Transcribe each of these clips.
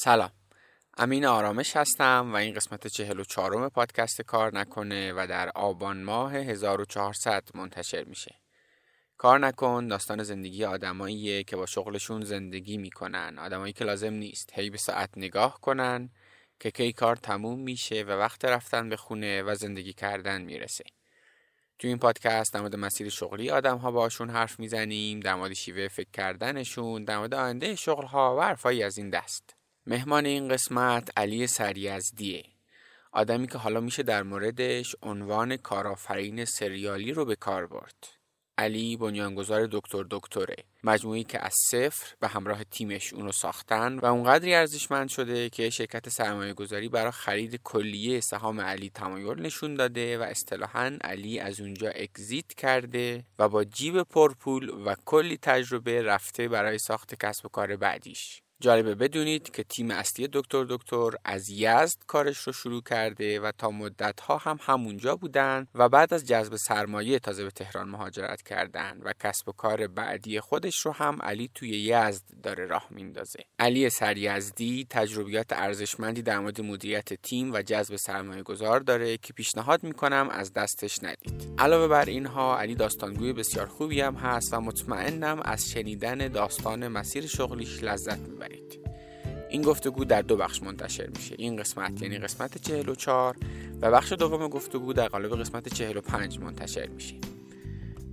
سلام. امین آرامش هستم و این قسمت چهل و چهارم پادکست کار نکنه و در آبان ماه 1400 منتشر میشه. کار نکن داستان زندگی آدماییه که با شغلشون زندگی می‌کنن. آدمایی که لازم نیست هی به ساعت نگاه کنن که کی کار تموم میشه و وقت رفتن به خونه و زندگی کردن می‌رسه. تو این پادکست در مورد مسیر شغلی آدم ها باشون حرف می‌زنیم در مورد شیوه فکر کردنشون در مورد آینده شغل ها و حرفایی از این دست. مهمان این قسمت علی سریزدیه آدمی که حالا میشه در موردش عنوان کارآفرین سریالی رو به کار برد. علی بنیانگذار دکتر دکتره. مجموعی که از صفر به همراه تیمش اونو ساختن و اونقدری ارزشمند شده که شرکت سرمایه گذاری برای خرید کلیه سهام علی تمایل نشون داده و اصطلاحا علی از اونجا اگزیت کرده و با جیب پرپول و کلی تجربه رفته برای ساخت کسب و کار بعدیش. جالبه بدونید که تیم اصلی دکتر دکتر از یزد کارش رو شروع کرده و تا مدت ها هم همونجا بودن و بعد از جذب سرمایه تازه به تهران مهاجرت کردن و کسب و کار بعدی خودش رو هم علی توی یزد داره راه میندازه. علی سریزدی تجربیات ارزشمندی در مورد مدیریت تیم و جذب سرمایه گذار داره که پیشنهاد می‌کنم از دستش ندید. علاوه بر اینها علی داستانگوی بسیار خوبی هم هست و مطمئنم از شنیدن داستان مسیر شغلیش لذت می‌برید. این گفتگو در دو بخش منتشر میشه. این قسمت یعنی قسمت 44 و بخش دوم گفتگو در قالب قسمت 45 منتشر میشه.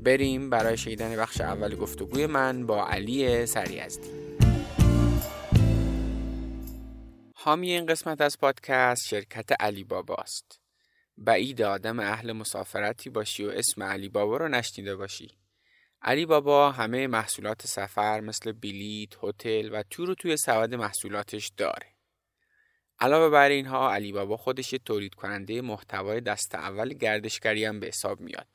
بریم برای شنیدن بخش اول گفتگوی من با علی سریزدی حامی این قسمت از پادکست شرکت علی باباست بعید آدم اهل مسافرتی باشی و اسم علی بابا رو نشنیده باشی. علی بابا همه محصولات سفر مثل بلیت، هتل و تور رو توی سبد محصولاتش داره. علاوه بر اینها علی بابا خودش یه تولید کننده محتوای دست اول گردشگری هم به حساب میاد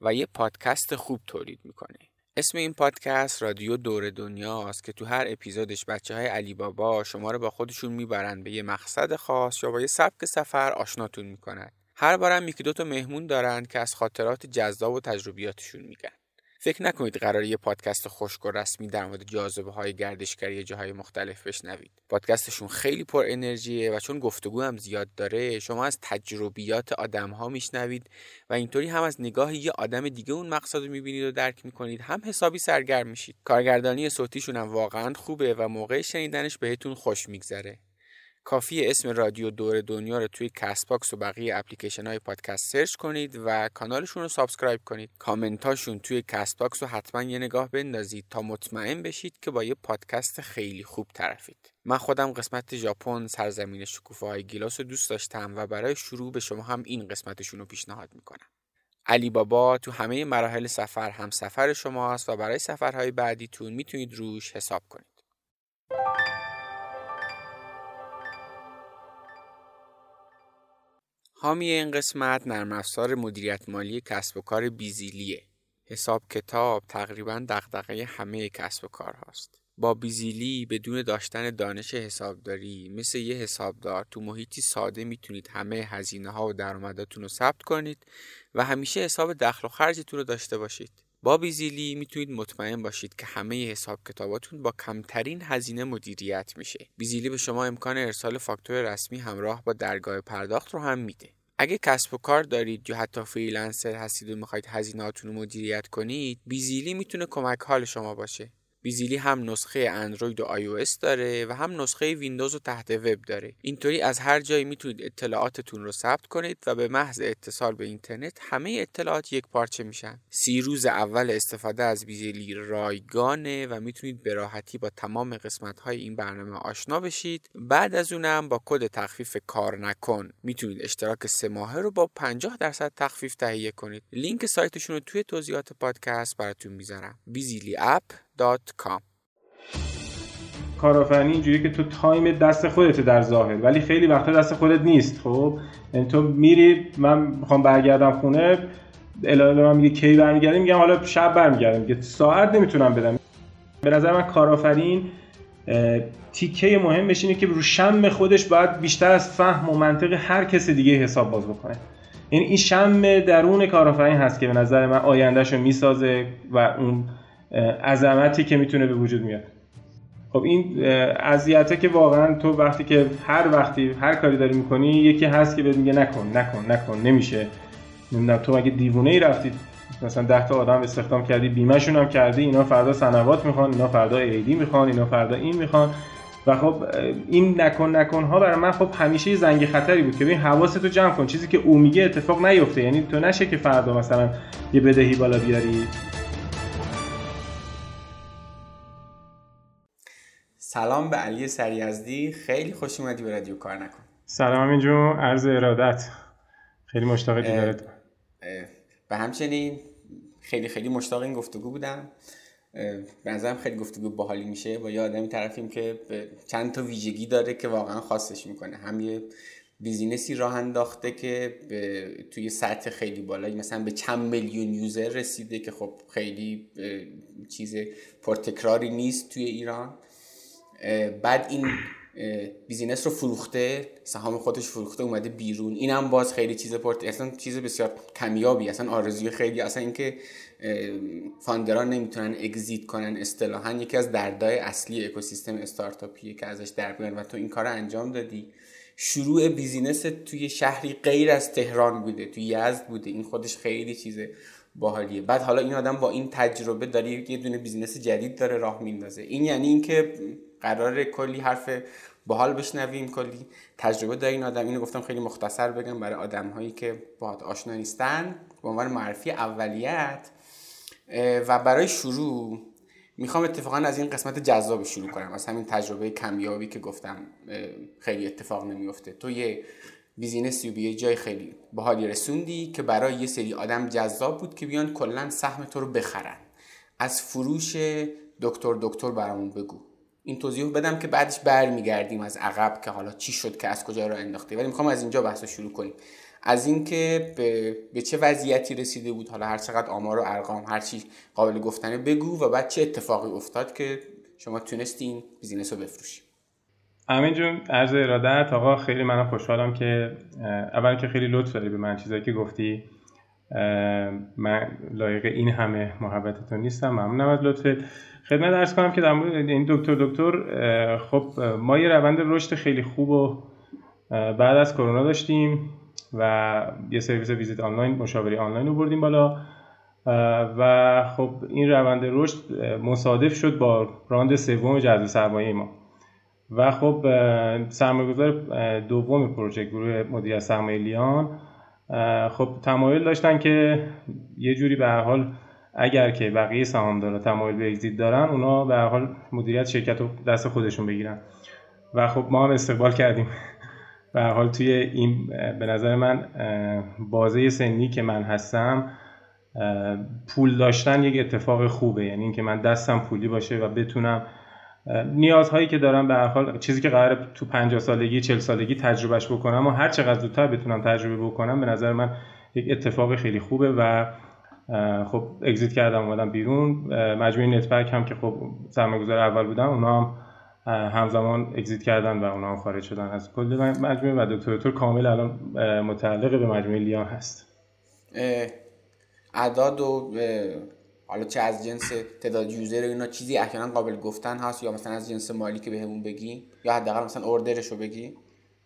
و یه پادکست خوب تولید می‌کنه. اسم این پادکست رادیو دور دنیاست که تو هر اپیزودش بچه های علی بابا شما رو با خودشون می‌برن به یه مقصد خاص یا با یه سبک سفر آشناتون می‌کنن. هر بارم یکی دوتا مهمون دارند که از خاطرات جذاب و تجربیاتشون میگن. فکر نکنید قرار یه پادکست خشک و رسمی در مورد جاذبه های گردشگری جاهای مختلف بشنوید. پادکستشون خیلی پر انرژیه و چون گفتگو هم زیاد داره شما از تجربیات آدم ها میشنوید و اینطوری هم از نگاه یه آدم دیگه اون مقصد رو می‌بینید و درک می‌کنید هم حسابی سرگرم میشید. کارگردانی صوتیشون هم واقعا خوبه و موقع شنیدنش بهتون خوش میگذره. کافی اسم رادیو دور دنیا رو توی Castbox و بقیه اپلیکیشن های پادکست search کنید و کانالشون رو subscribe کنید. کامنتاشون توی Castbox رو حتما یه نگاه بندازید تا مطمئن بشید که با یه پادکست خیلی خوب طرفید. من خودم قسمت ژاپن سرزمین شکوفه های گیلاس رو دوست داشتم و برای شروع به شما هم این قسمتشون رو پیشنهاد می‌کنم. علی بابا تو همه مراحل سفر هم سفر شماست و برای سفرهای بعدیتون می‌تونید روش حساب کنید. حامی این قسمت نرم افزار مدیریت مالی کسب و کار بیزیلیه. حساب کتاب تقریبا دغدغه همه کسب و کار هاست. با بیزیلی بدون داشتن دانش حسابداری مثل یه حسابدار تو محیطی ساده می‌تونید همه هزینه ها و درآمداتون رو ثبت کنید و همیشه حساب دخل و خرجتون رو داشته باشید. با بیزیلی می‌تونید مطمئن باشید که همه حساب کتاباتون با کمترین هزینه مدیریت میشه. بیزیلی به شما امکان ارسال فاکتور رسمی همراه با درگاه پرداخت رو هم میده. اگه کسب و کار دارید یا حتی freelancer هستید و می‌خواید هزینهاتون رو مدیریت کنید بیزیلی می‌تونه کمک حال شما باشه بیزیلی هم نسخه اندروید و آی داره و هم نسخه ویندوز و تحت وب داره. اینطوری از هر جایی می‌تونید اطلاعاتتون رو ثبت کنید و به محض اتصال به اینترنت همه اطلاعات یک پارچه میشن. سی روز اول استفاده از بیزیلی رایگانه و می‌تونید به راحتی با تمام قسمت های این برنامه آشنا بشید. بعد از اونم با کد تخفیف کارنکن می‌تونید اشتراک سه ماهه رو با 50 درصد تخفیف تهیه کنید. لینک سایتشون رو توی توضیحات پادکست براتون می‌ذارم. بیزیلی app com کارآفرینی اینجوری که تو time دست خودت در ظاهر ولی خیلی وقتا دست خودت نیست خب؟ یعنی تو میری من می‌خوام برگردم خونه الهی من میگه کی برمیگردی میگم حالا شب برمیگردم میگه ساعت نمی‌تونم بدم. به نظر من کارآفرین تیکه مهم اینه که رو شم خودش باید بیشتر از فهم و منطق هر کس دیگه حساب باز بکنه. یعنی این شم درون کارآفرین هست که به نظر من آیندهشو می‌سازه و اون عظمتی که می‌تونه به وجود میاد. خب این اذیته که واقعا تو وقتی که هر وقتی هر کاری داری می‌کنی یکی هست که بهت میگه نکن نکن نکن نمیشه. نمی‌دونم تو اگه دیوونه ای رفتی؟ مثلا 10 تا آدم استخدام کردی بیمهشون هم کردی اینا فردا سنوات می‌خوان اینا فردا ایدی می‌خوان اینا فردا این می‌خوان. و خب این نکن نکن ها برای من خب همیشه زنگ خطری بود که ببین حواستو جمع کن. چیزی که او میگه اتفاق نیفته. یعنی تو نشه که فردا مثلا یه بدهی بالا بیاری. سلام به علی سریزدی خیلی خوش اومدی به رادیو کار نکن. سلام همین جون عرض ارادت. خیلی مشتاق دیدارت. به همچنین خیلی خیلی مشتاق این گفتگو بودم. به نظرم خیلی گفتگو باحالی میشه. با یه آدمی طرفیم که چند تا ویژگی داره که واقعا خاصش می‌کنه. هم یه بیزینسی راه انداخته که به توی سطح خیلی بالایی مثلا به چند میلیون یوزر رسیده که خب خیلی چیز پرتکراری نیست توی ایران. بعد این business رو فروخته سهام خودش فروخته اومده بیرون. این هم باز خیلی چیز پرت اصلا چیز بسیار کمیابی. اصلا آرزوی خیلی اصلا اینکه founder ا نمی‌تونن exit کنن اصطلاحا یکی از دردای اصلی اکوسیستم استارتاپیه که ازش در بیان و تو این کار انجام دادی. شروع business توی شهری غیر از تهران بوده توی یزد بوده. این خودش خیلی چیزه باحالیه. بعد حالا این آدم با این تجربه داره یه دونه business جدید داره راه میندازه. این یعنی اینکه قرار کلی حرف باحال بشنویم کلی تجربه داره آدم. اینو گفتم خیلی مختصر بگم برای آدم هایی که باهات آشنا نیستن. به عنوان معرفی اولیت و برای شروع می‌خوام اتفاقا از این قسمت جذاب شروع کنم. از همین تجربه کمیابی که گفتم خیلی اتفاق نمیفته. تو یه بیزینسی به جای خیلی باحالی رسوندی که برای یه سری آدم جذاب بود که بیان کلا سهم تو رو بخرن. از فروش دکتر دکتر برامون بگو. این توضیح بدم که بعدش برمیگردیم از عقب که حالا چی شد که از کجا رو انداخته. ولی می‌خوام از اینجا بحث شروع کنیم. از اینکه به،, به چه وضعیتی رسیده بود حالا هر چقدر آمار و ارقام هر چی قابل گفتنه بگو و بعد چه اتفاقی افتاد که شما تونستین بیزینس رو بفروشی. امین جون عرض ارادت. آقا خیلی منم خوشحالم که اول که خیلی لطف داری به من چیزایی که گفتی. من لایق این همه محبتتون نیستم. ممنونم از لطفت خدمت ارز کنم که در این دکتر دکتر خب ما یه روند رشد خیلی خوب و بعد از کرونا داشتیم و یه سرویس ویزیت آنلاین مشاوره آنلاین رو بردیم بالا. و خب این روند رشد مصادف شد با راند سوم جذب سرمایه ما. و خب سرمایه‌گذار دوم پروژه گروه مدیر سرمایه لیان. خب تمایل داشتن که یه جوری به هر حال اگر که بقیه سهامدارا تمایل به اگزیت دارن اونا به هر حال مدیریت شرکت رو دست خودشون بگیرن. و خب ما هم استقبال کردیم. به حال توی این به نظر من بازه سنی که من هستم پول داشتن یک اتفاق خوبه. یعنی اینکه من دستم پولی باشه و بتونم نیازهایی که دارم به هر حال چیزی که قرار تو 50 سالگی 40 سالگی تجربهش بکنم و هر چقدر زودتر بتونم تجربه بکنم به نظر من یک اتفاق خیلی خوبه و خب اگزیت کردم اومدم بیرون. مجموعه نتپک هم که خب سرمایه‌گذار اول بودم اونا هم همزمان اگزیت کردن و اونا هم خارج شدن از کل مجموعه و دکتر کامل الان متعلق به مجموعه لیان هست. اعداد و حالا چه از جنس تعداد یوزر اینا چیزی احیانا قابل گفتن هست یا مثلا از جنس مالی که بهمون بگی؟ یا حداقل مثلا اوردرش رو بگی؟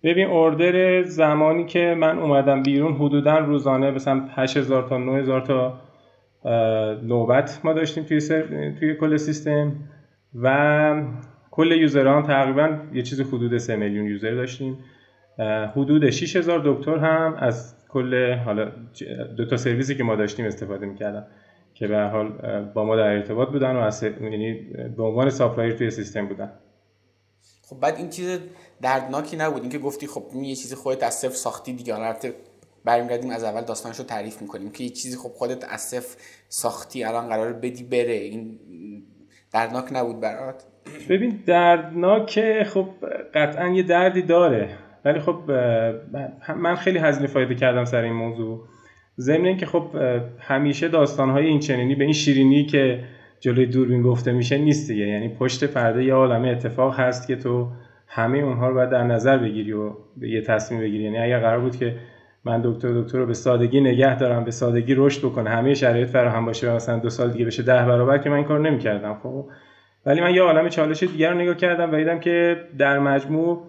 ببین order زمانی که من اومدم بیرون حدودا روزانه مثلا 8000 تا 9000 تا نوبت ما داشتیم توی توی کل سیستم و کل user امون تقریبا یه چیز حدود 3 میلیون user داشتیم. حدود 6000 دکتر هم از کل حالا دو تا سرویسی که ما داشتیم استفاده می‌کردن. که به حال با ما در ارتباط بودن و از یعنی به عنوان supplier توی سیستم بودن. خب بعد این چیز دردناکی نبود. اینکه گفتی خب این یه چیزی خودت از صفر ساختی دیگه. البته برمیگردیم از اول داستانش رو تعریف می‌کنیم که یه چیزی خب خودت از صفر ساختی الان قرار بدی بره. این دردناک نبود برات؟ ببین دردناک خب قطعا یه دردی داره. ولی خب من خیلی هزینه فایده کردم سر این موضوع. ضمن اینکه خب همیشه داستانهای این چنینی به این شیرینی که جلوی دوربین گفته میشه نیست دیگه. یعنی پشت پرده یه عالمه اتفاق هست که تو همه اونها رو باید در نظر بگیری و یه تصمیم بگیری. یعنی اگر قرار بود که من دکتر دکتر رو به سادگی نگه دارم به سادگی رشد بکنه همه شرایط فراهم باشه مثلا دو سال دیگه بشه ده برابر که من این کار نمی‌کردم. خب ولی من یه عالم چالش دیگر رو نگاه کردم و دیدم که در مجموع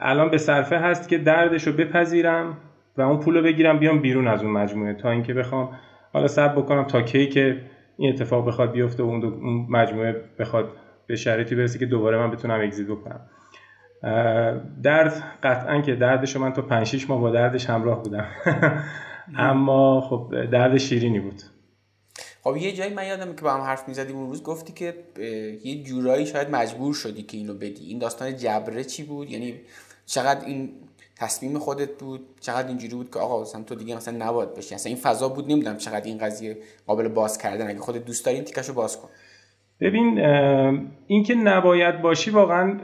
الان به صرفه هست که دردش رو بپذیرم. و اون پول رو بگیرم بیام بیرون از اون مجموعه. تا اینکه بخوام حالا سب بکنم تا کی که این اتفاق بخواد بیفته و اون مجموعه بخواد به شرایطی برسه که دوباره من بتونم اگزیت بکنم. درد قطعا که دردش من تا 5 6 ماه با دردش همراه بودم. اما خب درد شیرینی بود. خب یه جایی من یادم که با هم حرف می‌زدیم اون روز گفتی که یه جورایی شاید مجبور شدی که اینو بدی. این داستان جبره چی بود؟ یعنی چقدر این تصمیم خودت بود چقدر اینجوری بود که آقا مثلا تو دیگه مثلا نباید بشی. اصلا این فضا بود نمی‌دونم چقدر این قضیه قابل باز کردن. اگه خودت دوست داری این تیکشو باز کن. ببین اینکه نباید باشی واقعا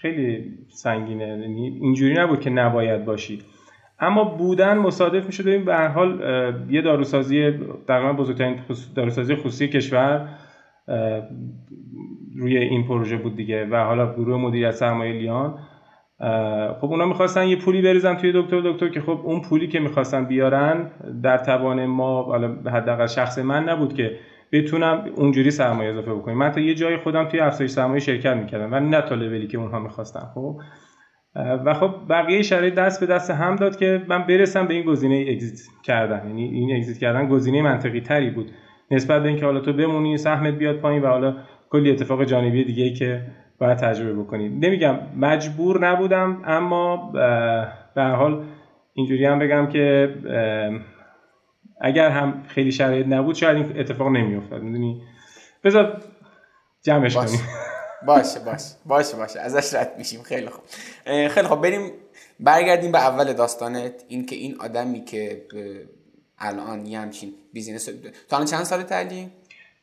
خیلی سنگینه. یعنی اینجوری نبود که نباید باشی. اما بودن مصادف میشه این به هر حال یه داروسازی تقریبا بزرگترین داروسازی خصوصی کشور روی این پروژه بود دیگه. و حالا گروه مدیریت سرمایه لیان. خب اونا می‌خواستن یه پولی بریزن توی دکتر دکتر که خب اون پولی که می‌خواستن بیارن در توان ما حداقل شخص من نبود که بتونم اونجوری سرمایه اضافه بکنیم من تا یه جای خودم توی افزایش سرمایه شرکت می‌کردم و نه تا لولی که اونها می‌خواستن خب. و خب بقیه شرایط دست به دست هم داد که من برسم به این گزینه اگزیت کردن. یعنی این اگزیت کردن گزینه منطقی تری بود. نسبت به اینکه حالا تو بمونی سهمت بیاد پایین و حالا کلی اتفاق جانبی دیگه که باید تجربه بکنی نمیگم مجبور نبودم اما به هر حال اینجوری هم بگم که اگر هم خیلی شرایط نبود شاید این اتفاق نمیافتاد. می‌دونی؟ بذار جمعش کنیم. باشه باشه. باشه باشه. ازش رد میشیم. خیلی خوب. خیلی خوب. بریم برگردیم به اول داستانت. این که این آدمی که الان یه همچین بیزینس تا چند سال تعلیم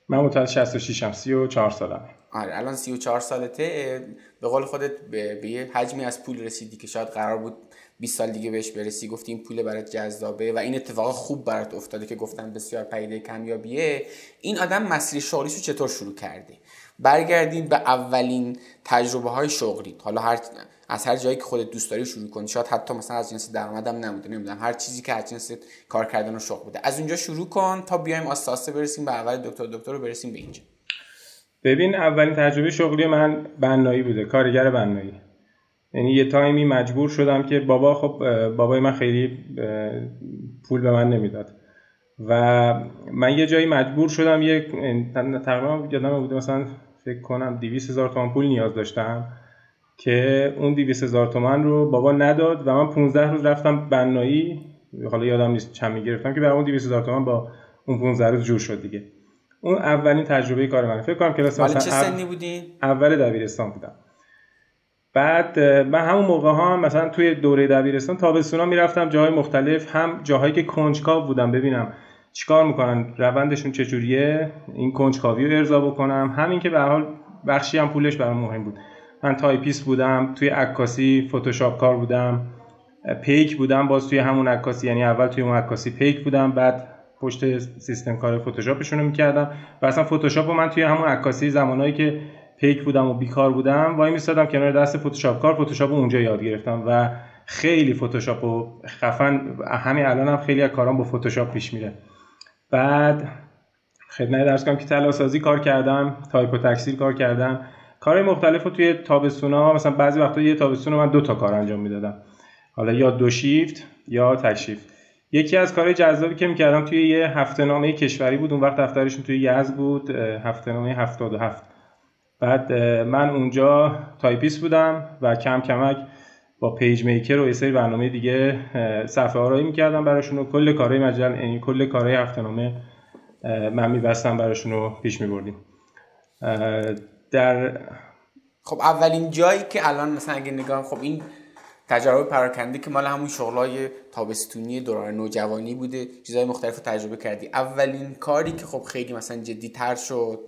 من متولد 66 ام 34 سالمه. آره الان 34 سالته به قول خودت به, یه حجمی از پول رسیدی که شاید قرار بود 20 سال دیگه بهش برسی گفتی این پول برات جذابه و این اتفاق خوب برات افتاده که گفتن بسیار پیده کمیابیه. این آدم مسیر شغلیشو چطور شروع کرده؟ برگردیم به اولین تجربه های شغلی. حالا هر از هر جایی که خودت دوست داری شروع کنی شاید حتی مثلا از جنس درآمدم نموده نمی‌دونم هر چیزی که از جنس کار کردن و شغل بوده. از اونجا شروع کن تا بیایم آستاسته برسیم به اول دکتر دکتر رو برسیم به اینجا. ببین اولین تجربه شغلی من بنایی بوده کارگر بنایی. یعنی یه تایمی مجبور شدم که بابا خب بابای من خیلی پول به من نمی‌داد. و من یه جایی مجبور شدم یه تقریبا یادم بوده مثلا فکر کنم 200 هزار تومان پول نیاز داشتم که اون 200 هزار تومان رو بابا نداد و من 15 روز رفتم بنایی. حالا یادم نیست چند می‌گرفتم که برای اون 200 هزار تومان با اون 15 روز جور شد دیگه. اون اولین تجربه کار من فکر کنم کلاس مثلا چه سنی بودی اول دبیرستان بودم. بعد من همون موقع ها مثلا توی دوره دبیرستان تابستونا می‌رفتم جاهای مختلف هم جاهایی که کنجکاو بودم. ببینم چیکار می‌کنن روندشون چجوریه این کنجکاوی رو ارضا بکنم. همین که به حال بخشی هم پولش برام مهم بود. من تایپیست بودم توی عکاسی فتوشاپ کار بودم. پیک بودم باز توی همون عکاسی یعنی اول توی اون عکاسی پیک بودم. بعد پشت سیستم کار فتوشاپشون رو می‌کردم و اصلا فتوشاپ رو من توی همون عکاسی زمانایی که پیک بودم و بیکار بودم وای میستادم کنار دست فتوشاپ. کار فتوشاپ رو اونجا یاد گرفتم و خیلی فتوشاپ و خفن همین الان هم خیلی از کارام با فتوشاپ پیش میره. بعد خدمتت عرض کنم که طلا کار کردم تایپ و کار کردم. کار مختلف رو توی تابستونا مثلا بعضی وقتا یه تابستون من دو تا کار انجام می‌دادم. حالا یا دو شیفت یا تک شیفت. یکی از کارهای جذابی که می‌کردم توی یه هفته نامه کشوری بود اون وقت دفترشون توی یزد بود هفته نامه 77 بعد من اونجا تایپیست بودم و کم کمک با PageMaker و سری برنامه دیگه صفحه آرایی می‌کردم براشون و کل کارهای مجل یعنی کل کارهای هفته نامه من میبستم براشون رو پیش میبردیم. در خب اولین جایی که الان مثلا اگه نگاه خب این تجربه پراکنده که مال همون شغلای تابستونی دوران نوجوانی بوده چیزهای مختلف رو تجربه کردی. اولین کاری که خب خیلی مثلا جدی تر شد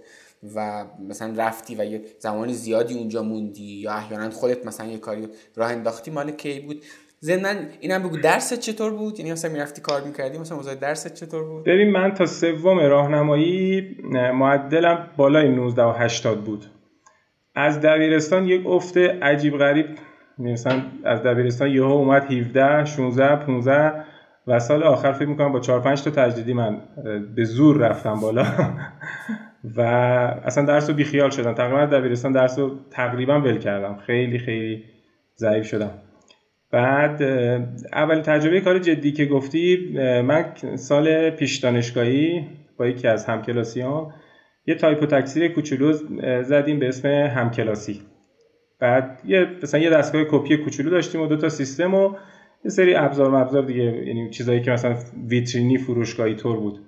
و مثلا رفتی و یه زمان زیادی اونجا موندی یا احیانا خودت مثلا یه کاری راه انداختی مال کی بود؟ زندن اینم بگو درست چطور بود؟ یعنی مثلا می‌رفتی کار می‌کردی مثلا موضوع درست چطور بود؟ ببین من تا سوم راهنمایی معدلم بالای 19 و 80 بود. از دبیرستان یک افت عجیب غریب مثلا از دبیرستان یهو اومد 17 16 15 و سال آخر فکر می‌کنم با 4 5 تا تجدیدی من به زور رفتم بالا. و اصلا درس رو بیخیال شدم. تقریبا دبیرستان درس رو تقریبا ول کردم. خیلی خیلی ضعیف شدم. بعد اول تجربه کار جدی که گفتی من سال پیش دانشگاهی با یکی از همکلاسیام یه تایپ و تکثیر کوچولو زدیم به اسم همکلاسی. بعد یه مثلا یه دستگاه کپی کوچولو داشتیم و دو تا سیستم و یه سری ابزار مبزار دیگه یعنی چیزایی که مثلا ویترینی فروشگاهی طور بود.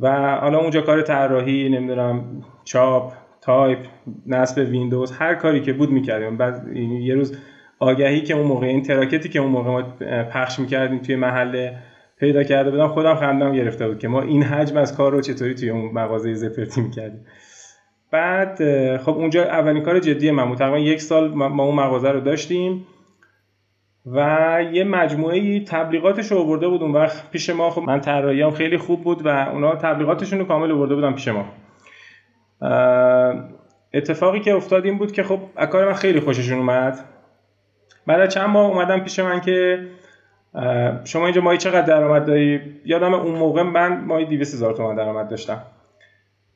و حالا اونجا کار طراحی نمی‌دونم چاپ تایپ نصب ویندوز هر کاری که بود می‌کردیم. بعد یه روز آگهی که اون موقع این تراکتی که اون موقع ما پخش می‌کردیم توی محله پیدا کرده بودم خودم خندم گرفته بود که ما این حجم از کار رو چطوری توی اون مغازه زفرتی می‌کردیم. بعد خب اونجا اولین کار جدی من بود. تقریبا یک سال ما اون مغازه رو داشتیم و یه مجموعه تبلیغاتش رو آورده بود اون وقت پیش ما. خب من طراحیام خیلی خوب بود و اونا تبلیغاتشون رو کامل آورده بودن پیش ما. اتفاقی که افتاد این بود که خب کار من خیلی خوششون اومد. بعد چند ماه اومدم پیش من که شما اینجا مایی چقدر درآمد داری؟ یادم اون موقع من مایی 200 هزار تومان درآمد داشتم.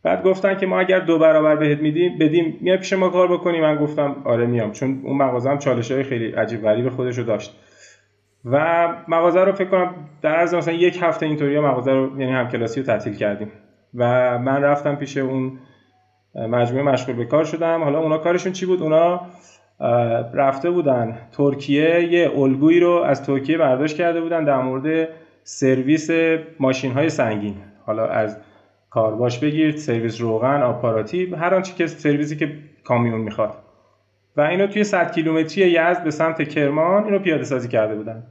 بعد گفتن که ما اگر دو برابر بهت میدیم بدیم میای پیش ما کار بکنی. من گفتم آره میام. چون اون مغازه چالش های خیلی عجیب غریب خودش رو داشت. و مغازه رو فکر کنم در عرض مثلا یک هفته اینطوری مغازه رو یعنی هم کلاسی رو تعطیل کردیم. و من رفتم پیش اون مجموعه مشغول به کار شدم. حالا اونا کارشون چی بود؟ اونا رفته بودن ترکیه یه الگویی رو از ترکیه برداشت کرده بودن در مورد سرویس ماشین های سنگین. حالا از کارواش بگیر سرویس روغن آپاراتیو هر آنچه که سرویسی که کامیون می‌خواد. و اینو توی 100 کیلومتری یزد به سمت کرمان اینو پیاده سازی کرده بودن.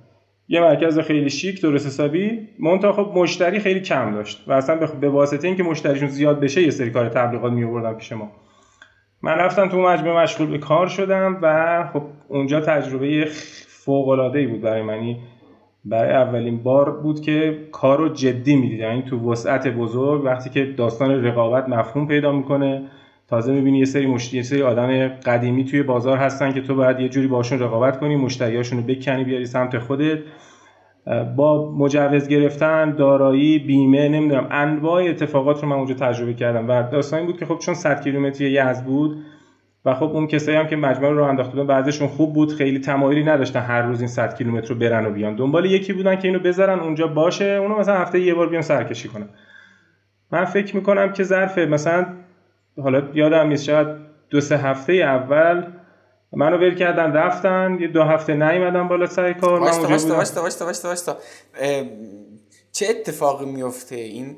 یه مرکز خیلی شیک درست حسابی. منتها خب مشتری خیلی کم داشت و اصلا به واسطه اینکه مشتریشون زیاد بشه یه سری کار تبلیغات می آوردن پیش ما. من رفتم تو مجموعه مشغول به کار شدم و خب اونجا تجربه فوق العاده ای بود برای منی برای اولین بار بود که کار رو جدی می‌دید یعنی تو وسعت بزرگ وقتی که داستان رقابت مفهوم پیدا می‌کنه تازه می‌بینی یه سری مشتری یه سری آدم قدیمی توی بازار هستن که تو باید یه جوری باشون رقابت کنی مشتریاشون رو بکنی بیاری سمت خودت. با مجوز گرفتن دارایی بیمه نمی‌دونم انواع اتفاقات رو من اونجا تجربه کردم. و داستانی بود که خب چون 100 کیلومتری یزد بود و خب اون کسایی هم که مجموعه رو انداخته بودن بعضیشون خوب بود خیلی تمایلی نداشتن هر روز این 100 کیلومتر رو برن و بیان. دنبال یکی بودن که اینو بذارن اونجا باشه اونو مثلا هفته یه بار بیان سرکشی کنن. من فکر می‌کنم که ظرف مثلا حالا یادم نیست شاید دو سه هفته اول منو ول کردن رفتن یه دو هفته نیومدن بالا سر کار واستا واستا واستا واستا واستا واستا چه اتفاقی میفته این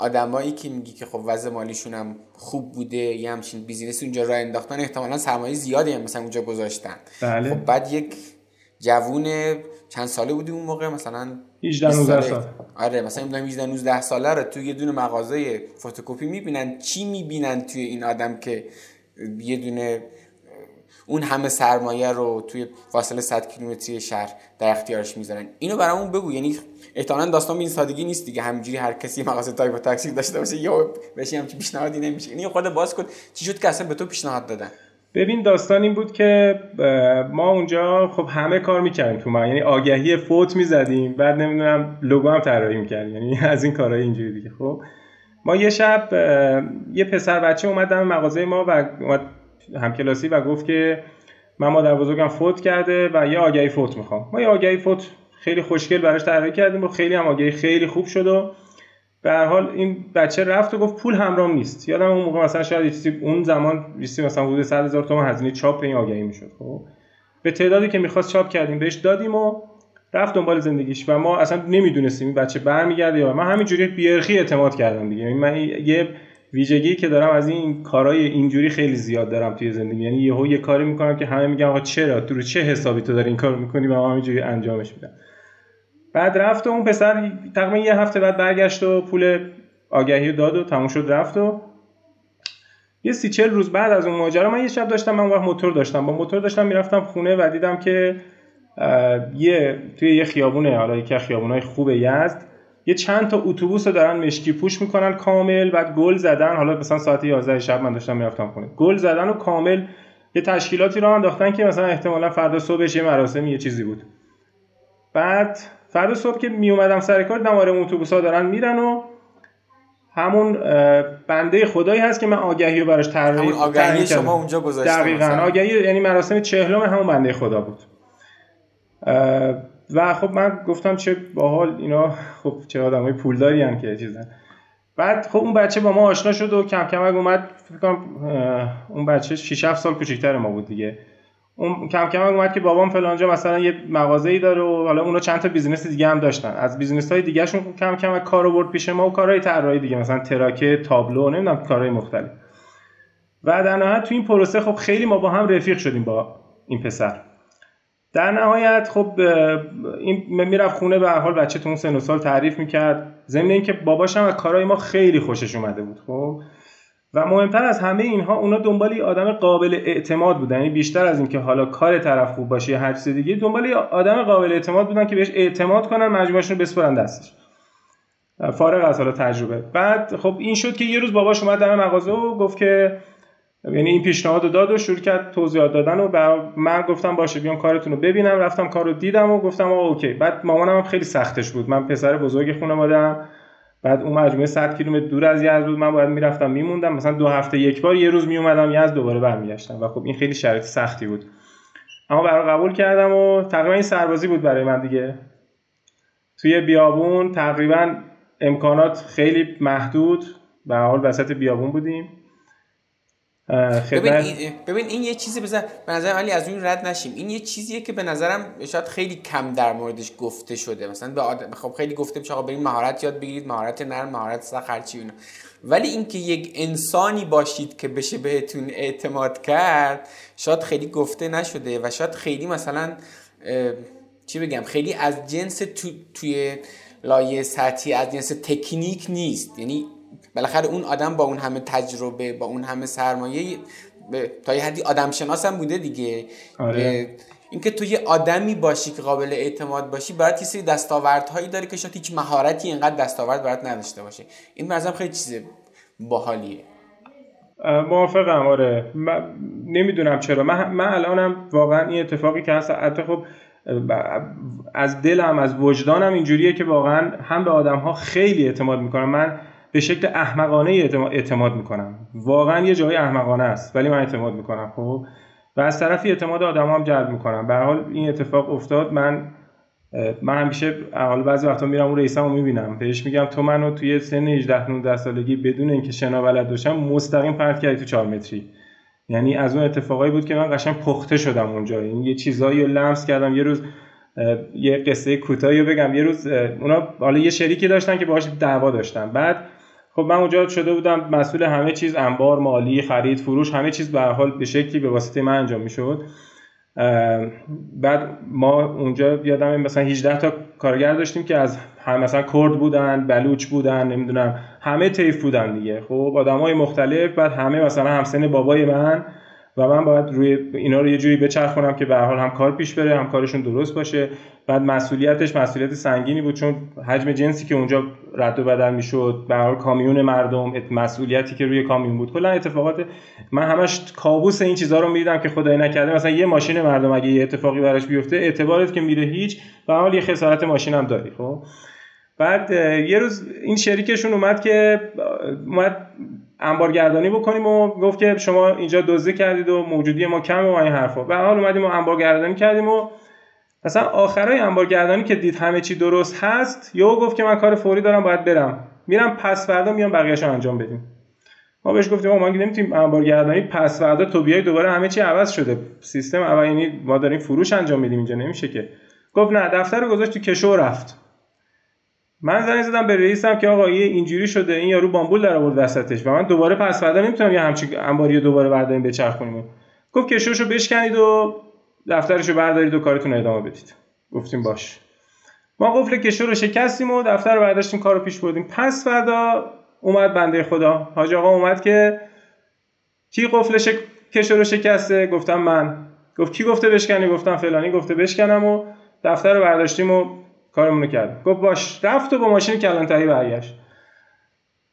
آدمایی که میگی که خب وضع مالیشون هم خوب بوده یه همچین بیزینس اونجا راه انداختن احتمالا سرمایه زیادی هم مثلا اونجا گذاشتن. بله. خب بعد یک جوون چند ساله بودی اون موقع؟ مثلا 18 19 سال آره مثلا این 18 19 ساله رو تو یه دونه مغازه فتوکپی می‌بینن. چی می‌بینن توی این آدم که یه دونه اون همه سرمایه رو توی فاصله 100 کیلومتری شهر در اختیارش می‌ذارن؟ اینو برامون بگو. یعنی احتمالاً داستان به این سادگی نیست دیگه. همینجوری هر کسی مغازه تایپ تکثیری داشته باشه یا بشه همچین پیشنهادی نمیشه. اینو خود باز کن. چی شد که اصلا به تو پیشنهاد دادن؟ ببین داستان این بود که ما اونجا خب همه کار می‌کردیم تو ما یعنی آگهی فوت می‌زدیم. بعد نمی‌دونم لوگو هم طراحی می‌کردیم یعنی از این کارهای اینجوری دیگه. خب ما یه شب یه پسر بچه اومد دم مغازه ما و اومد همکلاسی و گفت که من مادر بزرگم فوت کرده و یه آگهی فوت می‌خوام. ما یه آگهی فوت خیلی خوشگل براش طراحی کردیم و خیلی هم آگهی خیلی خوب شد و به هر حال این بچه رفت و گفت پول همرام نیست. یادم اون موقع مثلا شاید چیزی اون زمان چیزی مثلا حدود 100 هزار تومان هزینه چاپ این آگهی می‌شد. خب. به تعدادی که می‌خواست چاپ کردیم بهش دادیم و رفت دنبال زندگیش و ما اصلا نمی‌دونستیم این بچه برمیگرده یا من همینجوری بیرخی اعتماد کردم دیگه. یعنی من یه ویژگی که دارم از این کارهای اینجوری خیلی زیاد دارم توی زندگی. یعنی یهو یه کاری می‌کنم که همه میگن آقا چرا؟ تو رو چه حسابی تو داری این کارو می‌کنی؟ و من همینجوری انجامش میدم. بعد رفت و اون پسر تقریبا یه هفته بعد برگشت و پول آگهی داد و تموم شد رفت و یه سی چل روز بعد از اون ماجرا من یه شب داشتم من وقت موتور داشتم. با موتور داشتم می‌رفتم خونه و دیدم که یه توی یه خیابونه حالا یکی خیابونای خوب یزد یه چند تا اتوبوس دارن مشکی پوش می‌کنن کامل بعد گل زدن. حالا مثلا ساعت 11 شب من داشتم می‌رفتم خونه. گل زدن و کامل یه تشکیلاتی رو انداختن که مثلا احتمالا فردا صبحش یه مراسمی یه چیزی بود. بعد فردا صبح که می اومدم سر کار دماره اتوبوس ها دارن میرن و همون بنده خدایی هست که من آگهی رو براش همون آگهی شما اونجا گذاشتم دقیقاً. آگهی یعنی مراسم چهلم همون بنده خدا بود. و خب من گفتم چه باحال اینا. خب چه آدمای پولداری هم که چیزن. بعد خب اون بچه با ما آشنا شد و کم کم اومد فکر کنم اون بچه 6 7 سال کوچیک‌تر ما بود دیگه. اون کم کم اومد که بابام فلانجا مثلا یه مغازه‌ای داره و حالا اونا چند تا business دیگه هم داشتن. از business های دیگه شون کم کم کار آورد پیش ما و کارهای طراحی دیگه مثلا تراکت تابلو نمی‌دونم کارهای مختلف. و در نهایت تو این پروسه خب خیلی ما با هم رفیق شدیم با این پسر. در نهایت خب این می‌رفت خونه به حال بچه تو سن و سال تعریف می‌کرد. ضمن اینکه باباش هم از کارهای ما خیلی خوشش اومده بود خب. و مهمتر از همه اینها اونا دنبال آدم قابل اعتماد بودن. یعنی بیشتر از اینکه حالا کار طرف خوب باشه یا هر چیز دیگه دنبال آدم قابل اعتماد بودن که بهش اعتماد کنن مجموعهشون رو بسپرن دستش. فارغ از حالا تجربه. بعد خب این شد که یه روز باباش اومد دم مغازه و گفت که یعنی این پیشنهاد رو داد و شروع کرد توضیحات دادن و من گفتم باشه بیام کارتون رو ببینم. رفتم کار رو دیدم و گفتم آه اوکی. بعد مامانم هم خیلی سختش بود. من پسر بزرگ خانواده‌ام بعد اون مجموعه 100 کیلومتر دور از یزد بود. من باید می‌رفتم میموندم. مثلا دو هفته یک بار یه روز میومدم یزد دوباره برمیگشتم و خب این خیلی شرایط سختی بود. اما برای قبول کردم و تقریبا این سربازی بود برای من دیگه. توی بیابون تقریبا امکانات خیلی محدود. به حال وسط بیابون بودیم. ببین این, ببین این یه چیزی بزن. به نظرم علی از اون رد نشیم. این یه چیزیه که به نظرم شاید خیلی کم در موردش گفته شده. مثلا به آدم خب خیلی گفته میشه آقا برید مهارت یاد بگیرید مهارت نرم مهارت سخت هرچی اینا. ولی اینکه یک انسانی باشید که بشه بهتون اعتماد کرد شاید خیلی گفته نشده و شاید خیلی مثلا چی بگم خیلی از جنس تو، توی لایه سطحی از جنس تکنیک نیست. یعنی بالاخره اون آدم با اون همه تجربه با اون همه سرمایه تا یه حدی آدم شناس هم بوده دیگه. آره. اینکه تو یه آدمی باشی که قابل اعتماد باشی برات یه سری دستاوردهایی داره که شاید هیچ مهارتی اینقدر دستاورد برات نداشته باشه. این مرزم خیلی چیز باحالیه. موافقم آره. من نمی‌دونم چرا. من, من الانم واقعا این اتفاقی که هست حتی خب از دلم از وجدانم اینجوریه که واقعا هم به آدم ها خیلی اعتماد می‌کنم. من به شکل احمقانه اعتماد می‌کنم. واقعا یه جای احمقانه است ولی من اعتماد می‌کنم خب؟ و از طرفی اعتماد آدم هم جلب می‌کنم. به حال این اتفاق افتاد من من همیشه حالا بعضی وقتا میرم اون رئیسمو می‌بینم. بهش میگم تو منو توی سن 18 19 سالگی بدون اینکه شنا بلد باشم مستقیم پرت کردی تو 4 متری. یعنی از اون اتفاقایی بود که من قشنگ پخته شدم اونجا. یعنی یه چیزایی رو لمس کردم. یه روز یه قصه کوتاهی بگم. یه روز اونا حالا یه شریکی داشتن که باهاش دعوا داشتن. بعد خب من اونجا شده بودم مسئول همه چیز انبار مالی خرید فروش همه چیز به حال به شکلی به واسطه من انجام می‌شد. بعد ما اونجا یادم مثلا 18 تا کارگر داشتیم که از هم مثلا کرد بودن بلوچ بودن نمی‌دونم همه تیف بودن دیگه. خب آدمای مختلف بعد همه مثلا همسن بابای من و من باید روی اینا رو یه جوری بچرخونم که به حال هم کار پیش بره هم کارشون درست باشه. بعد مسئولیتش مسئولیت سنگینی بود چون حجم جنسی که اونجا رد و بدل می‌شد به حال کامیون مردم مسئولیتی که روی کامیون بود. کلا اتفاقات من همش کابوس این چیزها رو می‌دیدم که خدای نکرده. مثلا یه ماشین مردم اگه یه اتفاقی براش بیفته اعتبارت که میره هیچ و حال یه خسارت ماشین هم داری خب؟ بعد یه روز این شریکشون اومد که اومد انبارگردانی بکنیم و گفت که شما اینجا دزدی کردید و موجودی ما کم و این حرفا. به حال اومدیم و انبارگردانی کردیم و مثلا آخرای انبارگردانی که دید همه چی درست هست یهو گفت که من کار فوری دارم باید برم. میرم پس فردا میام بقیه‌شو انجام بدیم. ما بهش گفتیم ما نمی‌تونیم انبارگردانی پس فردا تو بیای دوباره همه چی عوض شده. سیستم اول یعنی ما داریم فروش انجام میدیم اینجا نمیشه که. گفت نه دفتر رو گذاشت تو کشو رفت. من زنگ زدم به رئیسم که آقا اینجوری شده این یارو بامبول در آورد وسطش. و من دوباره پس فردا نمی‌تونم یه همچین انباری دوباره برداریم بچرخونیم. گفت کشوشو بشکنید و دفترشو بردارید و کارتون ادامه بدید. گفتیم باش. ما قفل کشو رو شکستیم و دفتر رو برداشتیم کارو پیش بردیم. پس فردا اومد بنده خدا. حاج آقا اومد که کی قفل شک... کشو رو شکسته؟ گفتم من. گفت کی گفته بشکنی؟ گفتم فلانی گفته بشکنم و دفتر رو برداشتیم و کارمون رو کرد. گفت باش رفت و با ماشین کلانتری برگشت.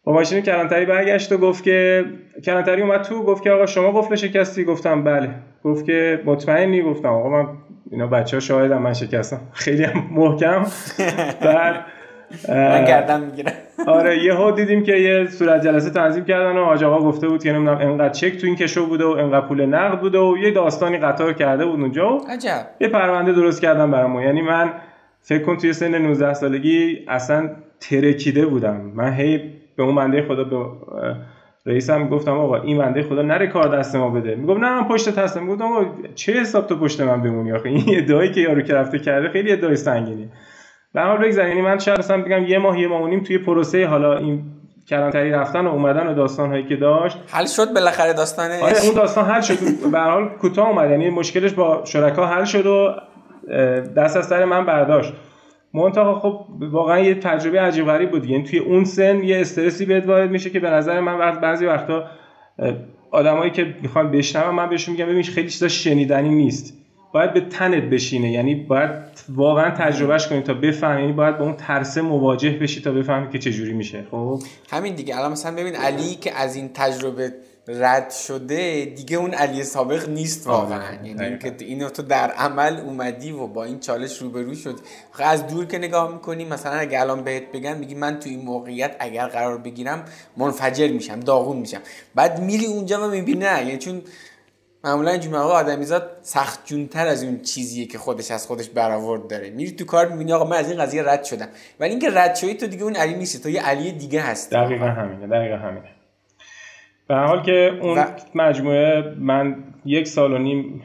با ماشین کلانتری برگشت و گفت که کلانتری اومد تو گفت که آقا شما قفل شکستی؟ گفتم بله. گفت که مطمئنی؟ گفتم آقا من اینا بچه ها شاهدم من شکستم. خیلی هم محکم. بعد من گردم می‌گیرم. آره یهو دیدیم که یه صورت جلسه تنظیم کردن و آج آقا گفته بود که نمی‌دونم انقدر چک تو این کشو بوده و انقدر پول نقد بوده و یه داستانی قطار کرده بود اونجا و عجب. یه پرونده درست کردم برامون. یعنی من فکر کن توی سن 19 سالگی اصلا ترکیده بودم. من هی به اون بنده خدا به رئیسم گفتم آقا این بنده خدا نره کار دست ما بده. میگم نه من پشت هستم. می‌گفتم آقا چه حساب تو پشت من بمونی آخه؟ این ادعایی که یارو که رفته کرده خیلی ادعای سنگینی به حال بگذار یعنی من اصلا بگم یه ماه یه ماه و نیم توی پروسه حالا این کلانتری رفتن و اومدن و داستان هایی که داشت. حل شد بالاخره داستانش؟ آره اون داستان حل شد. به هر حال کوتاه اومد. یعنی مشکلش با شرکا حل شد و دست از سر من برداشت. منتها خب واقعا یه تجربه عجیب غریب بود یعنی توی اون سن یه استرسی بهت وارد میشه که به نظر من وقت بعضی وقتا آدمایی که می‌خوان بشنون من بهشون میگم ببین خیلی چیزا شنیدنی نیست. باید به تنت بشینه. یعنی باید واقعا تجربهش کنی تا بفهمی. یعنی باید با اون ترسه مواجه بشی تا بفهمی که چه جوری میشه. خب؟ همین دیگه. الان مثلا ببین علی که از این تجربه رد شده دیگه اون علی سابق نیست واقعا. یعنی اینکه اینو تو در عمل اومدی و با این چالش روبرو شد. از دور که نگاه می‌کنی مثلا اگه الان بهت بگن میگی من تو این موقعیت اگر قرار بگیرم منفجر میشم داغون میشم. بعد میری اونجا و می‌بینی نه یعنی چون معمولا این جمعه آدمیزاد سخت جونتر از اون چیزیه که خودش از خودش برآورد داره. میری تو کار می‌بینی آقا من از این قضیه رد شدم. ولی اینکه رد شدی تو دیگه اون علی نیستی تو یه علی دیگه هستی. دقیقا همینه دقیقا همینه. به حال که اون و... مجموعه من یک سال و نیم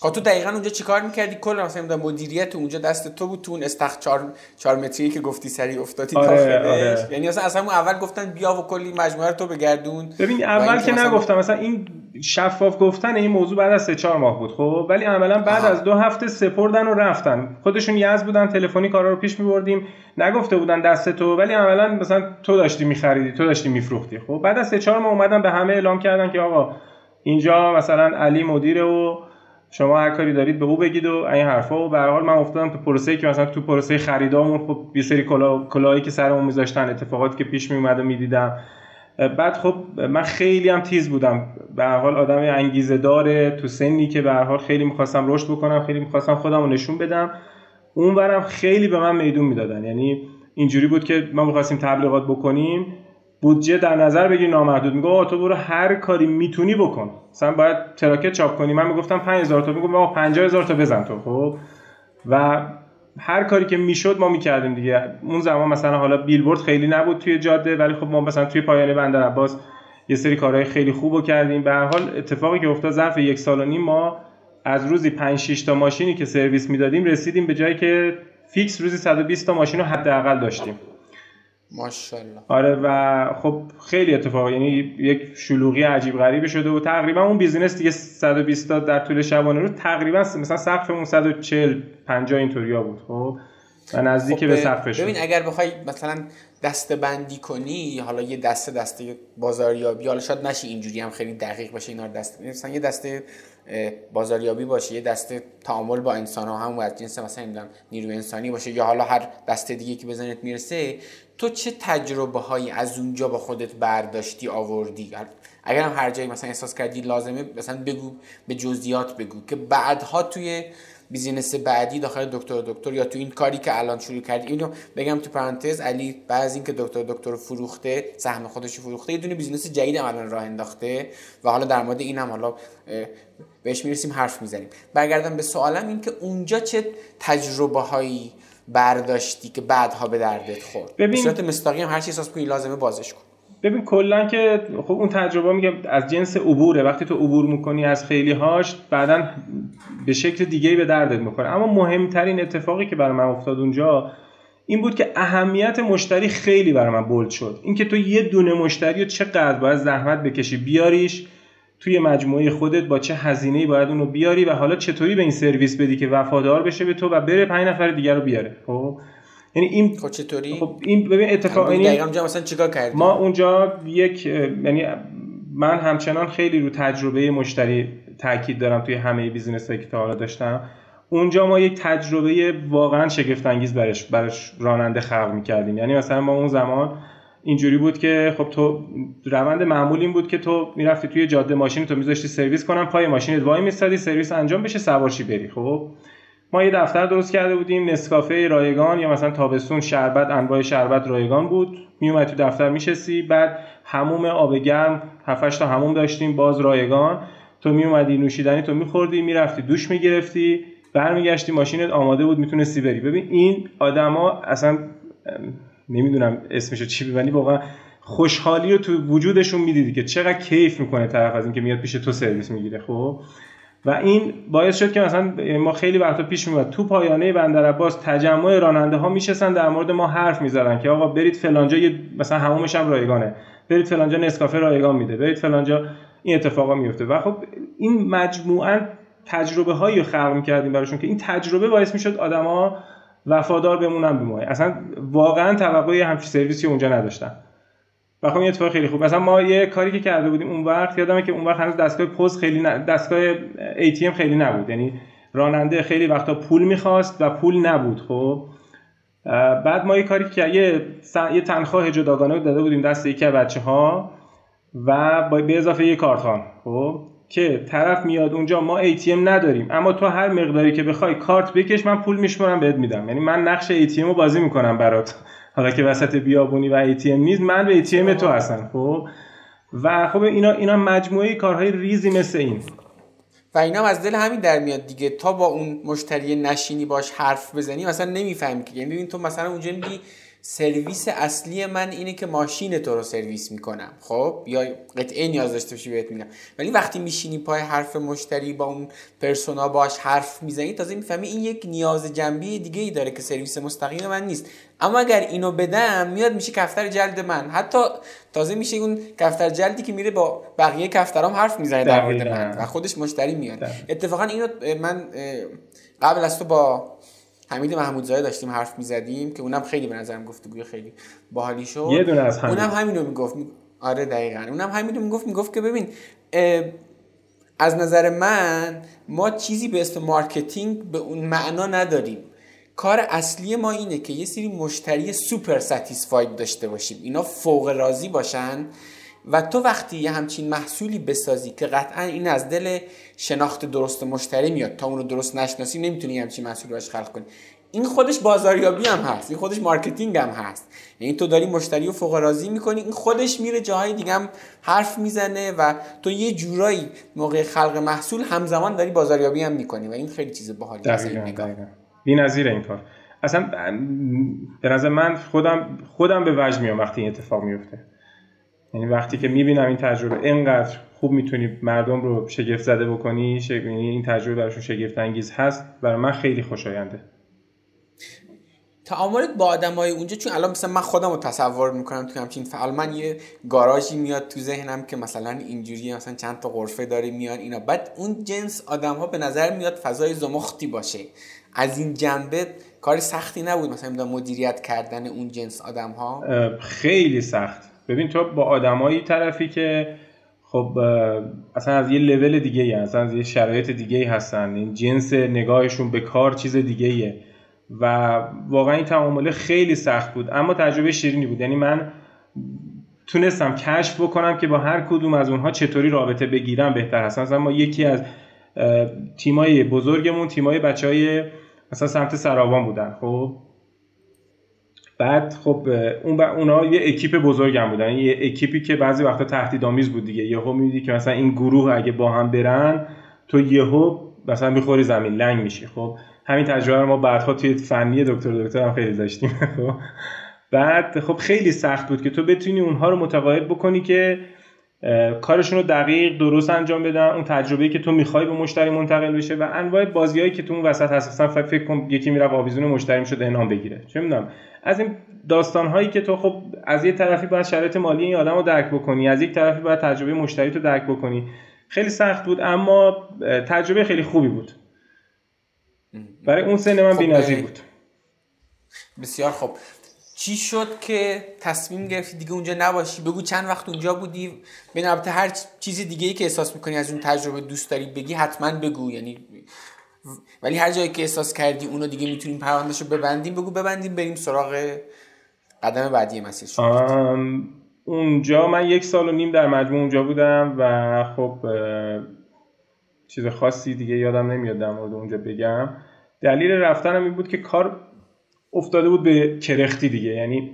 تو دقیقا اونجا چیکار می‌کردی؟ کل مثلا مدیریت اونجا دست تو بود تو اون استخ چار, چار متری که گفتی سری افتادی آره، آره. یعنی اصلا اصلا اول گفتن بیا و کلی مجموعه رو تو بگردون. ببین اول که نگفتم مثلا این شفاف گفتن این موضوع بعد از سه چهار ماه بود خب؟ ولی عملا بعد آه. از دو هفته سپردن و رفتن. خودشون یز بودن تلفنی کارا رو پیش میبردیم. نگفته بودن دست تو ولی عملا مثلا تو داشتی میخریدی تو داشتی میفروختی. خب؟ بعد از سه چهار ماه اومدن به همه اعلام کردن که آقا اینجا مثلا علی مدیره و شما هر کاری دارید به او بگید و این حرفا. و به حال من افتادم تو پروسه که مثلا تو پروسه خریدامون خب یه سری کلا کلاهایی که سرمون میذاشتن اتفاقاتی که پیش میومد و می‌دیدم. بعد خب من خیلی هم تیز بودم. به هر حال آدم انگیزه داره تو سنی که به هر حال خیلی می‌خواستم رشد بکنم خیلی می‌خواستم خودم رو نشون بدم. اونورم خیلی به من میدون می‌دادن. یعنی اینجوری بود که ما می‌خواستیم تبلیغات بکنیم. بودجه در نظر بگیر نامحدود. میگه تو برو هر کاری می‌تونی بکن. مثلا باید تراکت چاپ کنی. من می‌گفتم 5000 تا. میگم آقا 50000 تا بزن تو. خب؟ و هر کاری که می‌شد ما می‌کردیم دیگه. اون زمان مثلا حالا بیلبورد خیلی نبود توی جاده ولی خب ما مثلا توی پایان بندر عباس یه سری کارهای خیلی خوب کردیم. به هر حال اتفاقی که افتاد ظرف یک سال و نیم ما از روزی 5 6 تا ماشینی که سرویس می‌دادیم رسیدیم به جایی که fix روزی 120 تا ماشین رو حداقل داشتیم. ماشاءالله. آره و خب خیلی اتفاق یعنی یک شلوغی عجیب غریبی شده و تقریبا اون business دیگه 120 تا در طول شبانه روز تقریبا مثلا سقفمون 140 50 اینطوریا بود خب؟ و نزدیک خب به سقفش ببین اگر بخوای مثلا دسته بندی کنی حالا یه دسته دسته بازاریابی حالا شاید نشه اینجوری هم خیلی دقیق باشه اینا رو دسته مثلا یه دسته بازاریابی باشه یه دسته تعامل با انسان ها هم از جنس مثلا نمی‌دونم نیروی انسانی باشه یا حالا هر دسته دیگه که بزنت می‌رسه تو چه تجربه هایی از اونجا با خودت برداشتی آوردی؟ اگر هم هر جایی مثلا احساس کردی لازمه مثلا بگو به جزئیات بگو که بعدها توی business بعدی داخل دکتر دکتر یا تو این کاری که الان شروع کردی. اینو بگم تو پرانتز علی بعد از اینکه دکتر دکتر فروخته سهم خودش فروخته یه دونه business جدید الان راه انداخته و حالا در مورد اینم حالا بهش می‌رسیم حرف می‌زنیم. برگردم به سوالم این که اونجا چه تجربه هایی برداشتی که بعدها به دردت خورد؟ ببین... به صورت مستقیم هر چی احساس کنی لازمه بازش کن. ببین کلا که خب اون تجربه میگم از جنس عبوره. وقتی تو عبور می‌کنی از خیلی هاش بعدا به شکل دیگه به دردت می‌خوره. اما مهمترین اتفاقی که برای من افتاد اونجا این بود که اهمیت مشتری خیلی برای من بولد شد. اینکه تو یه دونه مشتری رو چقدر باید زحمت بکشی بیاریش توی مجموعه خودت با چه هزینه‌ای باید اونو بیاری و حالا چطوری به این سرویس بدی که وفادار بشه به تو و بره پنج نفر دیگر رو بیاره. خب؟ یعنی این خب چطوری؟ خب این ببین اتفاق یعنی مثلا چیکار کردی ما اونجا یک یعنی من همچنان خیلی رو تجربه مشتری تاکید دارم توی همه business که تا حالا داشتم. اونجا ما یک تجربه واقعا شگفت انگیز برای برای راننده خلق می‌کردیم. یعنی مثلا ما اون زمان اینجوری بود که خب تو روند معمول این بود که تو می‌رفتی توی جاده ماشین تو میذاشتی سرویس کنم پای ماشینت وای میستادی سرویس انجام بشه سوارشی بری. خب؟ ما یه دفتر درست کرده بودیم نسکافه رایگان یا مثلا تابستون شربت انواع شربت رایگان بود. میومد تو دفتر میشستی بعد هموم آب گرم 7 تا هموم داشتیم باز رایگان. تو میومدی نوشیدنی تو میخوردی می‌رفتی دوش می‌گرفتی برمیگشتی ماشینت آماده بود می‌تونستی بری. ببین این آدما اصلا نمی‌دونم اسمشو چی ببینی واقعا خوشحالی رو تو وجودشون می‌دیدی که چقدر کیف می‌کنه طرف از اینکه میاد پیش تو سرویس می‌گیره خب؟ و این باعث شد که مثلا ما خیلی وقتا پیش میاد تو پایانه بندر عباس تجمع راننده ها میشستن در مورد ما حرف می‌زدن که آقا برید فلانجا یه مثلا همومش هم رایگانه. برید فلانجا نسکافه رایگان میده. برید فلانجا این اتفاقا میفته و خب این مجموعا تجربه هایی خلق می‌کردیم براشون که این تجربه باعث می‌شد آدما وفادار بمونن به ما. اصلا واقعا توقعی همچین سرویسی اونجا نداشتن. و خب این اتفاق خیلی خوب. مثلا ما یه کاری که کرده بودیم اون وقت یادمه که اون وقت هنوز دستگاه پست خیلی ن... دستگاه ATM خیلی نبود. یعنی راننده خیلی وقتا پول می‌خواست و پول نبود خب. بعد ما یه کاری که یه, یه تنخواه جداگانه داده بودیم دست یکی بچه ها و با به اضافه یه کارتان خب. که طرف میاد اونجا ما ATM نداریم. اما تو هر مقداری که بخوای کارت بکش من پول میشمارم بهت میدم. یعنی من نقش ATM رو بازی می‌کنم برات. حالا که وسط بیابونی و ATM نیست من به ATM تو هستم خب؟ و خب اینا اینا مجموعه کارهای ریزی مثل این. و اینا هم از دل همین در میاد دیگه. تا با اون مشتری نشینی باش حرف بزنی مثلا نمی‌فهمی که یعنی تو مثلا اونجا میگی سرویس اصلی من اینه که ماشین تو رو سرویس می‌کنم خب؟ یا قطعه نیاز داشته باشی بهت میگم. ولی وقتی میشینی پای حرف مشتری با اون پرسونا باش حرف می‌زنی تازه می‌فهمی این یک نیاز جنبی دیگه ای داره که سرویس مستقیم من نیست. اما اگر اینو بدم میاد میشه کفتر جلد من. حتی تازه میشه اون کفتر جلدی که میره با بقیه کفترام حرف می‌زنه در مورد من و خودش مشتری میاد. اتفاقا اینو من قبل از تو با حمید محمودزاده داشتیم حرف می‌زدیم که اونم خیلی به نظرم گفتگوی خیلی باحالی شد. یه دونه از اونم همینو می‌گفت. آره دقیقا. اونم همینو می‌گفت می‌گفت که ببین از نظر من ما چیزی به اسم مارکتینگ به اون معنا نداریم. کار اصلی ما اینه که یه سری مشتری super satisfied داشته باشیم. اینا فوق راضی باشن و تو وقتی یه همچین محصولی بسازی که قطعا این از دل شناخت درست مشتری میاد تا اون رو درست نشناسی نمی‌تونی همچین محصولی باش خلق کنی. این خودش بازاریابی هم هست این خودش مارکتینگ هم هست. یعنی تو داری مشتری رو فوق راضی می‌کنی این خودش میره جاهای دیگه هم حرف می‌زنه و تو یه جورایی موقع خلق محصول همزمان داری بازاریابی هم می‌کنی و این خیلی چیز باحالی. نظیر این کار. اصلا به نظر من خودم خودم به وجد میام وقتی این اتفاق میفته. یعنی وقتی که می‌بینم این تجربه اینقدر خوب می‌تونی مردم رو شگفت زده بکنی یعنی این تجربه براشون شگفت انگیز هست برای من خیلی خوشاینده. تعاملت با آدمای اونجا چون الان مثلا من خودم رو تصور می‌کنم تو همچین فعال من یه گاراژی میاد تو ذهنم که مثلا اینجوری مثلا چند تا غرفه داره میان اینا. بعد اون جنس آدم ها به نظر میاد فضای زمختی باشه. از این جنبه کار سختی نبود مثلا مدیریت کردن اون جنس آدم ها خیلی سخت. ببین تو با آدمایی طرفی که خب اصلا از یه لول دیگه ای اصلا از یه شرایط دیگه ای هستن. این جنس نگاهشون به کار چیز دیگه ایه و واقعا این تعامله خیلی سخت بود. اما تجربه شیرینی بود. یعنی من تونستم کشف بکنم که با هر کدوم از اونها چطوری رابطه بگیرم بهتر هست مثلا ما یکی از تیمای بزرگمون تیمای بچه های مثلا سمت سراوان بودن خب؟ بعد خب اون اونا یه اکیپ بزرگم بودن یه اکیپی که بعضی وقتا تهدیدآمیز بود دیگه. یهو میدی که مثلا این گروه اگه با هم برن تو یهو مثلا می‌خوری زمین لنگ میشی. خب همین تجربه رو ما بعدها توی فنی دکتر دکتر هم خیلی داشتیم. خب بعد خب خیلی سخت بود که تو بتونی اونها رو متقاعد بکنی که کارشون رو دقیق درست انجام بدن. اون تجربه‌ای که تو می‌خوای به مشتری منتقل بشه و انواع بازیایی که تو اون وسط هست. اصلا فکر کن یکی میره آویزون مشتری می‌شد انعام بگیره. چه می‌دونم؟ از این داستان هایی که تو خب از یه طرفی باید شرایط مالی این آدم رو درک بکنی از یک طرفی باید تجربه مشتری تو درک بکنی. خیلی سخت بود اما تجربه خیلی خوبی بود. برای اون سن من خب بی‌نظیر بود. بسیار خوب. چی شد که تصمیم گرفتی دیگه اونجا نباشی؟ بگو چند وقت اونجا بودی. به هر چیز دیگه ای که احساس می‌کنی از اون تجربه دوست داری بگی حتما بگو. یعنی ولی هر جایی که احساس کردی اونو دیگه می‌تونیم پروندهش رو ببندیم بگو ببندیم بریم سراغ قدم بعدی مسیر اونجا من یک سال و نیم در مجموع اونجا بودم و خب چیز خاصی دیگه یادم نمیاد در مورد اونجا بگم. دلیل رفتنم این بود که کار افتاده بود به کرختی دیگه. یعنی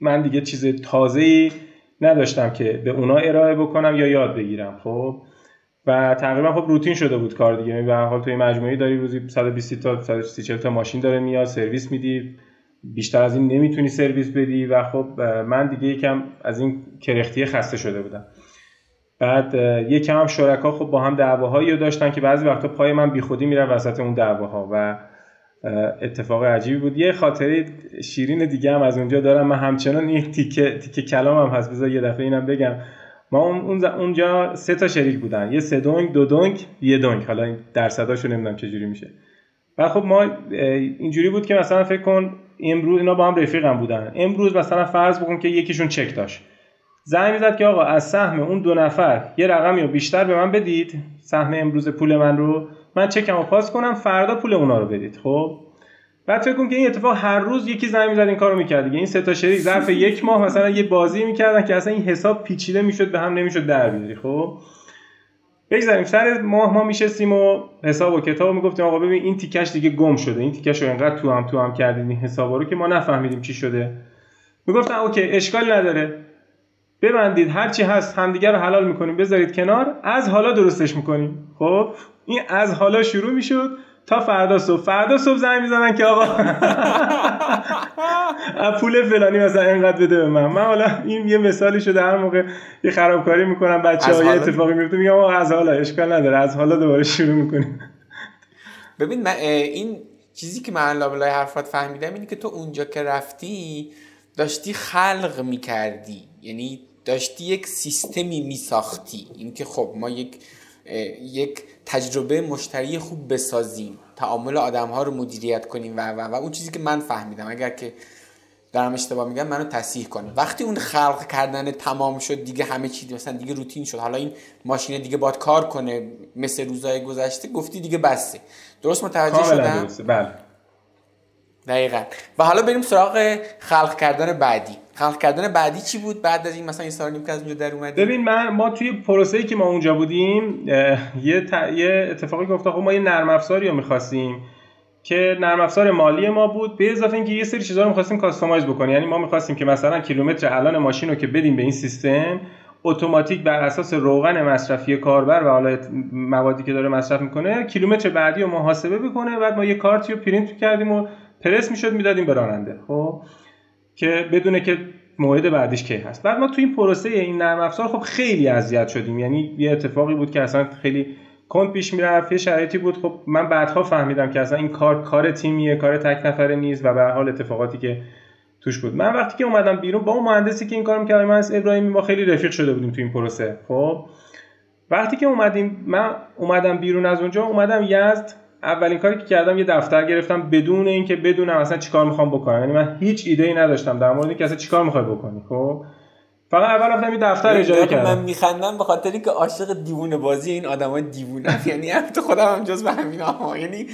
من دیگه چیز تازه‌ای نداشتم که به اونا ارائه بکنم یا یاد بگیرم خب؟ و تقریبا خب روتین شده بود کار دیگه. یعنی به حال توی مجموعه داری روزی 120 تا 130 تا ماشین داره میاد سرویس میدی. بیشتر از این نمی‌تونی سرویس بدی و خب من دیگه یکم از این کرختی خسته شده بودم. بعد یکم هم شرکا خب با هم دعواهایی رو داشتن که بعضی وقتا پای من بیخودی میره وسط اون دعواها و اتفاق عجیبی بود. یه خاطره شیرین دیگه هم از اونجا دارم. من همچنان این تیکه تیکه کلام هم هست. بذار یه دفعه اینم بگم. ما اونجا سه تا شریک بودن. یه سه دونگ دو دونگ یه دونگ حالا این درصداشو نمی‌دونم چجوری میشه. و خب ما اینجوری بود که مثلا فکر کن امروز اینا با هم رفیقم بودن. امروز مثلا فرض بکن که یکیشون چک داشت. زنگ می‌زد که آقا از سهم اون دو نفر یه رقمی رو بیشتر به من بدید. سهم امروز پول من رو. من چکم رو پاس کنم فردا پول اونا رو بدید خب؟ بعد فکر کن که این اتفاق هر روز یکی زنگ می‌زد این کارو می‌کرد دیگه. این سه تا شریک ظرف یک ماه مثلا یه بازی می‌کردن که اصلا این حساب پیچیده می‌شد به هم نمی‌شد در بیاری خب؟ بگذاریم سر ماه ما میشستیم و حساب و کتاب می‌گفتیم آقا ببین این تیکش دیگه گم شده. این تیکش رو انقدر تو هم تو هم کردیم این حساب رو که ما نفهمیدیم چی شده. می‌گفتن اوکی اشکال نداره. ببندید هر چی هست همدیگه رو حلال می‌کنیم. بذارید کنار. از حالا درستش می‌کنیم. خب؟ این از حالا شروع می‌شد تا فردا صبح. فردا صبح زنگ می‌زنن که آقا پول فلانی مثلا اینقدر بده به من. من حالا این یه مثالی شده هر موقع یه خرابکاری می‌کنم بچه های اتفاقی میفته میگم آقا از حالا اشکال نداره. از حالا دوباره شروع می‌کنیم. ببین من این چیزی که من لابلای حرفات فهمیدم اینه که تو اونجا که رفتی داشتی خلق می‌کردی. یعنی داشتی یک سیستمی میساختی. اینکه خب ما یک یک تجربه مشتری خوب بسازیم. تعامل آدم ها رو مدیریت کنیم و و و اون چیزی که من فهمیدم اگر که دارم اشتباه میگم منو تصحیح کنه. وقتی اون خلق کردن تمام شد دیگه همه چی مثلا دیگه روتین شد. حالا این ماشین دیگه باد کار کنه مثل روزای گذشته گفتی دیگه بسته. درست متوجه شدم؟ بله. دقیقا. و حالا بریم سراغ خلق کردن بعدی. خلق کردن بعدی چی بود؟ بعد از این مثلا این سال نیم که از اونجا در اومدیم. ببین من ما توی پروسه‌ای که ما اونجا بودیم یه, یه اتفاقی افتاد خب ما یه نرم افزاری رو می‌خواستیم که نرم افزار مالی ما بود به اضافه اینکه یه سری چیزا رو می‌خواستیم customize بکنیم. یعنی ما می‌خواستیم که مثلا کیلومتر الان ماشین رو که بدیم به این سیستم اتوماتیک بر اساس روغن مصرفی کاربر و حالا موادی که داره مصرف می‌کنه کیلومتر بعدی رو محاسبه بکنه. بعد ما یه کارتی رو پرینت کردیم و پرس می‌شد می‌دادیم به راننده خب؟ که بدونه که موعد بعدیش کی هست. بعد ما تو این پروسه این نرم افزار خب خیلی اذیت شدیم. یعنی یه اتفاقی بود که اصلا خیلی کند پیش می‌رفت یه شرایطی بود. خب من بعدها فهمیدم که اصلا این کار کار تیمیه کار تک نفره نیست و به حال اتفاقاتی که توش بود. من وقتی که اومدم بیرون با اون مهندسی که این کار می‌کرد من از ابراهیمی ما خیلی رفیق شده بودیم تو این پروسه. خب؟ وقتی که اومدیم من اومدم بیرون از اونجا اومدم یزد اولین کاری که کردم یه دفتر گرفتم بدون اینکه بدونم اصلا چیکار می‌خوام بکنم. یعنی من هیچ ایده ای نداشتم در مورد اینکه اصلا چیکار می‌خوای بکنی خب؟ فقط اول رفتم یه دفتر اجاره کردم من میخندم به خاطری که عاشق دیوونه بازی این آدمای دیوونه یعنی تو خودم هم جز به همین ها یعنی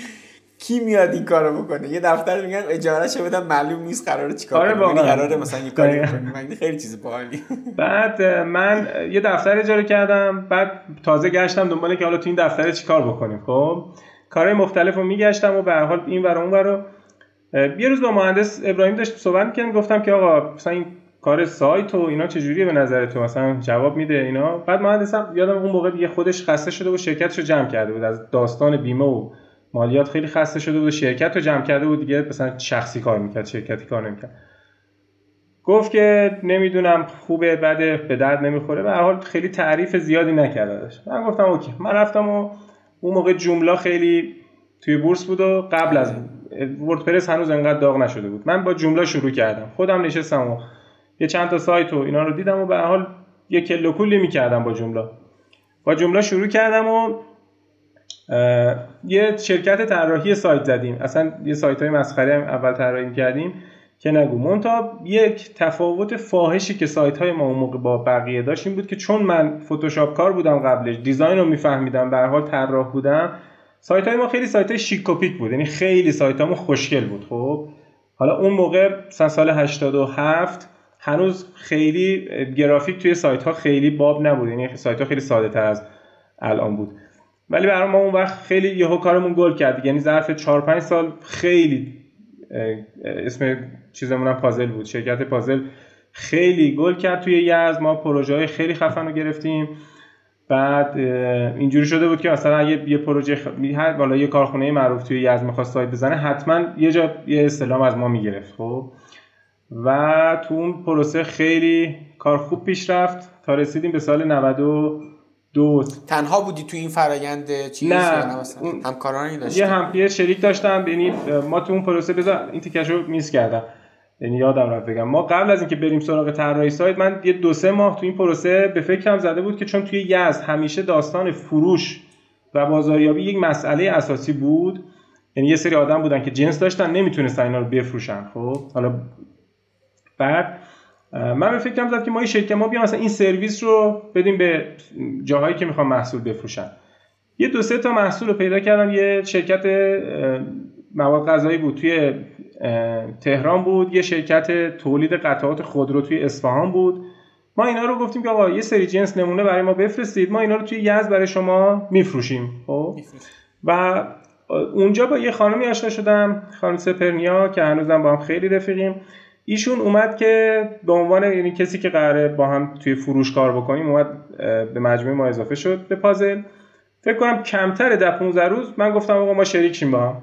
کی میاد این کارو بکنه؟ یه دفتر میگن اجاره شه بدم معلوم نیست قراره چیکار کنه یعنی قراره مثلا یه کاری کنه من خیلی چیز باحالی. بعد من یه دفتر اجاره کردم بعد تازه گشتم دنبال که حالا تو این دفتر چیکار بکنیم خب؟ کارهای مختلف رو میگشتم و به هر حال این ور اون رو یه روز با مهندس ابراهیم داشت صحبت می‌کردم گفتم که آقا مثلا این کار سایت و اینا چجوریه به نظر تو مثلا جواب میده اینا. بعد مهندسم یادم اون موقع دیگه خودش خسته شده و شرکتشو جمع کرده بود. از داستان بیمه و مالیات خیلی خسته شده بود شرکت رو جمع کرده بود دیگه مثلا شخصی کار می‌کرد شرکتی کار نمی‌کرد. گفت که نمی‌دونم خوبه بده به درد نمی‌خوره. به هر حال خیلی تعریف زیادی نکرده من گفتم اوکی. من رفتم و اون موقع جمله خیلی توی بورس بود و قبل از وردپرس هنوز انقدر داغ نشده بود. من با جمله شروع کردم. خودم نشستم و یه چند تا سایت و اینا رو دیدم و به حال یه کلو کلی می‌کردم با جمله. با جمله شروع کردم و یه شرکت طراحی سایت زدیم. اصلا یه سایت های مسخره اول طراحی کردیم که نگو. مونتا یک تفاوت فاحشی که سایت های ما اون موقع با بقیه داشت این بود که چون من فتوشاپ کار بودم قبلش دیزاین رو میفهمیدم به حال طراح بودم سایت های ما خیلی سایت های شیک بود. یعنی خیلی سایت همون خوشگل بود. خب حالا اون موقع سال 87 هنوز خیلی گرافیک توی سایت ها خیلی باب نبود. یعنی سایت ها خیلی ساده تر از الان بود. ولی برای ما اون وقت خیلی یهو کارمون گل کرد. یعنی ظرف 4 5 سال خیلی اسم چیزمون هم پازل بود. شرکت پازل خیلی گل کرد توی یزد. ما پروژه های خیلی خفن رو گرفتیم. بعد اینجوری شده بود که مثلا اگه یه پروژه خ... هر بالا یه کارخونه معروف توی یزد می‌خواست سایت بزنه حتما یه جا یه استلام از ما می‌گرفت خب؟ و تو اون پروسه خیلی کار خوب پیش رفت تا رسیدیم به سال 92 تنها بودی تو این فرایند چیز نه. همکارانی داشتی؟ یه هم شریک داشتم یعنی ما تو اون پروسه بذار این تیکشو میس کردم. یعنی یادم رفت بگم. ما قبل از اینکه بریم سراغ طراحی سایت من یه دو سه ماه تو این پروسه به فکرم زده بود که چون توی یزد همیشه داستان فروش و بازاریابی یک مسئله اساسی بود یعنی یه سری آدم بودن که جنس داشتن نمی‌تونستن اینا رو بفروشن خب؟ حالا بعد من به فکرم زد که ما این شرکت ما بیام مثلا این سرویس رو بدیم به جاهایی که می‌خوان محصول بفروشن. یه دو سه تا محصول رو پیدا کردم یه شرکت مواد غذایی بود. توی تهران بود یه شرکت تولید قطعات خودرو توی اصفهان بود. ما اینا رو گفتیم که آقا یه سری جنس نمونه برای ما بفرستید ما اینا رو توی یزد برای شما میفروشیم. خب؟ و اونجا با یه خانمی آشنا شدم خانم سپرنیا که هنوزم با هم خیلی رفیقیم. ایشون اومد که به عنوان یعنی کسی که قراره با هم توی فروش کار بکنیم اومد به مجموعه ما اضافه شد به پازل. فکر کنم کمتر ده 15 روز من گفتم آقا ما شریک شیم با هم.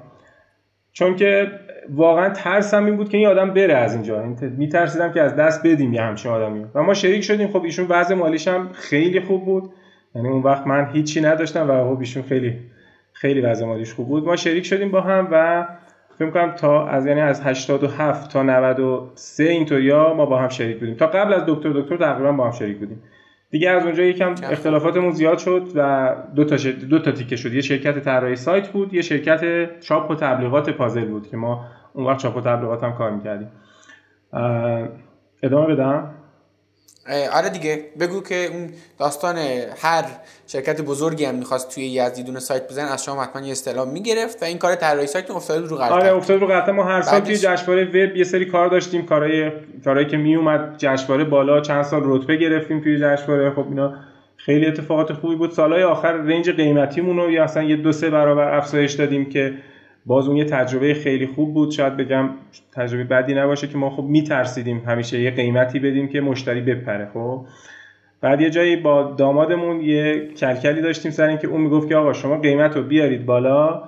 چون که واقعا ترسم این بود که این آدم بره از اینجا. میترسیدم که از دست بدیم یه همچین آدمی. و ما شریک شدیم. خب ایشون وضع مالیش هم خیلی خوب بود. یعنی اون وقت من هیچی نداشتم و خب ایشون خیلی خیلی وضع مالیش خوب بود. ما شریک شدیم با هم و فکر کنم تا از یعنی از 87 تا 93 اینطوریا ما با هم شریک بودیم. تا قبل از دکتر دکتر تقریبا با هم شریک بودیم. دیگه از اونجا یکم اختلافاتمون زیاد شد و دو تا دو تا تیکه شد. یه شرکت طراحی سایت بود یه شرکت چاپ و تبلیغات پازل بود که ما اون وقت چاپ و تبلیغات هم کار می‌کردیم. ادامه بدم؟ آره دیگه بگو که اون داستان هر شرکت بزرگی هم می‌خواست توی یزدیدون سایت بزن از شما حتما یه استعلام می‌گرفت و این کار طراحی سایت افتاد رو غلطه. آره افتاد رو غلطه. ما هر سال توی جشنواره وب یه سری کار داشتیم کارهای کارهایی که میومد جشنواره بالا. چند سال رتبه گرفتیم توی جشنواره. خب اینا خیلی اتفاقات خوبی بود. سالهای آخر رنج قیمتیمون رو یا اصلا یه دو سه برابر افزایش دادیم که باز اون یه تجربه خیلی خوب بود. شاید بگم تجربه بدی نباشه که ما خب میترسیدیم همیشه یه قیمتی بدیم که مشتری بپره خب؟ بعد یه جایی با دامادمون یه کلکلی داشتیم سر اینکه اون می‌گفت که آقا شما قیمت رو بیارید بالا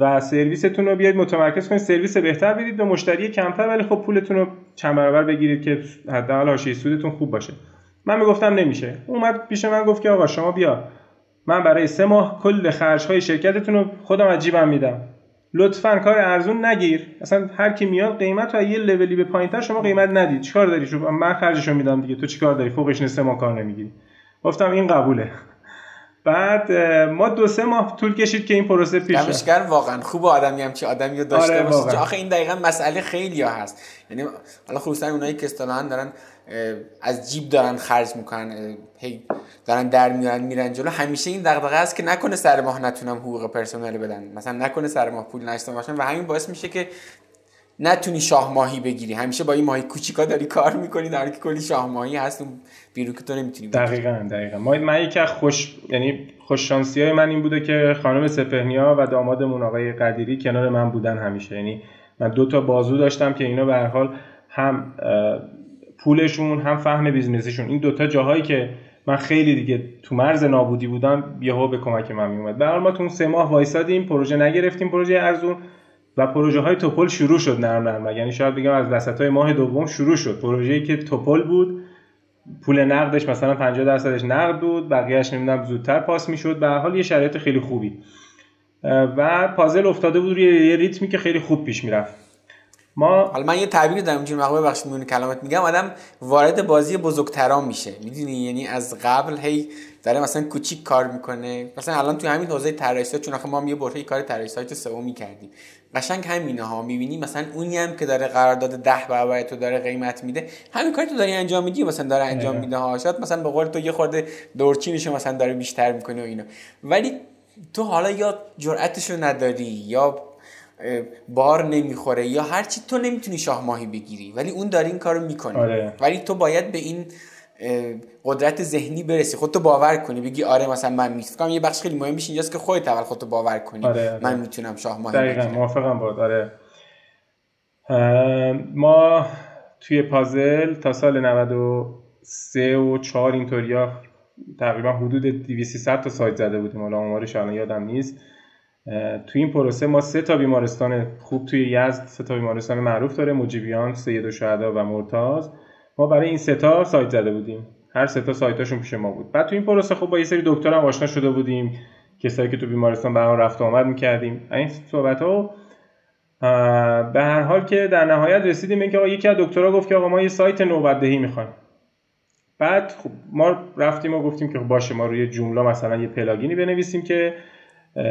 و سرویستون رو بیاید متمرکز کنید سرویس بهتر بدید به مشتری کمتر ولی خب پولتون رو چند برابر بگیرید که حداقل حاشیه سودتون خوب باشه. من می‌گفتم نمیشه. اومد پیش من گفت که آقا شما بیا. من برای سه ماه کل خرج های شرکتتون رو خودم از جیبم میدم. لطفا کار ارزون نگیر. اصلا هر کی میاد قیمت رو یه لولی به پایینتر شما قیمت ندید. چیکار داری؟ شو من خرجشو میدم دیگه. تو چیکار داری؟ فوقش سه ماه کار نمی‌گیری. گفتم این قبوله. بعد ما دو سه ماه طول کشید که این پروسه پیش دمشگر واقعا خوب آدمی هم چه آدمی رو داشته آره باشه آخه این دقیقا مسئله خیلی ها هست. یعنی حالا خصوصا اونایی که اصطلاحا دارن از جیب دارن خرج می‌کنن هی دارن در میارن میرن جلو. همیشه این دغدغه است که نکنه سر ماه نتونم حقوق پرسنل بدن مثلا نکنه سر ماه پول نشته باشن و همین باعث میشه که نتونی شاه ماهی بگیری. همیشه با این ماهی کوچیکا داری کار می‌کنی در که کلی شاه ماهی هست اون بیرون که تو نمی‌تونی دقیقاً دقیقاً. ما من یکی خوش یعنی خوش شانسی های من این بوده که خانم سپهنیا و دامادمون آقای قدیری کنار من بودن همیشه. یعنی من دو تا بازو داشتم که اینا به هر حال هم پولشون هم فهم business شون این دوتا جاهایی که من خیلی دیگه تو مرز نابودی بودم یهو به کمک من میومد به ما تو اون سه ماه وایسادیم پروژه نگرفتیم پروژه ارزون و پروژه های توپل شروع شد نرم نرم. یعنی شاید بگم از وسط های ماه دوم شروع شد. پروژه‌ای که توپل بود پول نقدش مثلا 50 درصدش نقد بود بقیه‌اش نمی‌دونم زودتر پاس می‌شد. به حال یه شرایط خیلی خوبی. و پازل افتاده بود روی یه ریتمی که خیلی خوب پیش می‌رفت. ما حالا من یه تعبیری دارم اینجوری مقبول بخشید میون کلامت میگم آدم وارد بازی بزرگتران میشه. می‌دونی؟ یعنی از قبل هی داره مثلا کوچیک کار می‌کنه. مثلا الان تو همین حوزه طراحی چون آخه ما هم یه برهه کار طراحی سایت سئو می‌کردیم قشنگ همینه ها می‌بینی مثلا اونی هم که داره قرارداد ده برابر تو داره قیمت میده. همین کاری تو داری انجام میدی مثلا داره انجام میده ها. شاید مثلا به قول تو یه خورده دورچینشو مثلا داره بیشتر می‌کنه و اینا. ولی تو حالا یا جرأتشو نداری یا بار نمی‌خوره یا هرچی تو نمی‌تونی شاه ماهی بگیری ولی اون داره این کارو می‌کنه. آره. ولی تو باید به این قدرت ذهنی برسی. خودتو باور کنی بگی آره مثلا من می‌تونم یه بخش خیلی مهم میشه اینجاست که خودت اول خودتو باور کنی. آره، آره. من می‌تونم شاه ماهی دقیقا موافقم با آره. ما توی پازل تا سال 93 و 4 اینطوریا تقریبا حدود 200 تا سایت زده بودیم. حالا آمارش الان یادم نیست. توی این پروسه ما سه تا بیمارستان خوب توی یزد سه تا بیمارستان معروف داره مجیبیان سید و شهدا و مرتاز. ما برای این سه تا سایت زده بودیم. هر سه تا سایتاشون پیش ما بود. بعد تو این پروسه خب با یه سری دکتر هم آشنا شده بودیم کسایی که تو بیمارستان به هم رفت آمد می‌کردیم. این صحبت ها به هر حال که در نهایت رسیدیم اینکه آقا یکی از دکترها گفت که آقا ما یه سایت نوبت دهی می‌خوایم. بعد خب ما رفتیم و گفتیم که باشه ما روی جمله مثلا یه پلاگینی بنویسیم که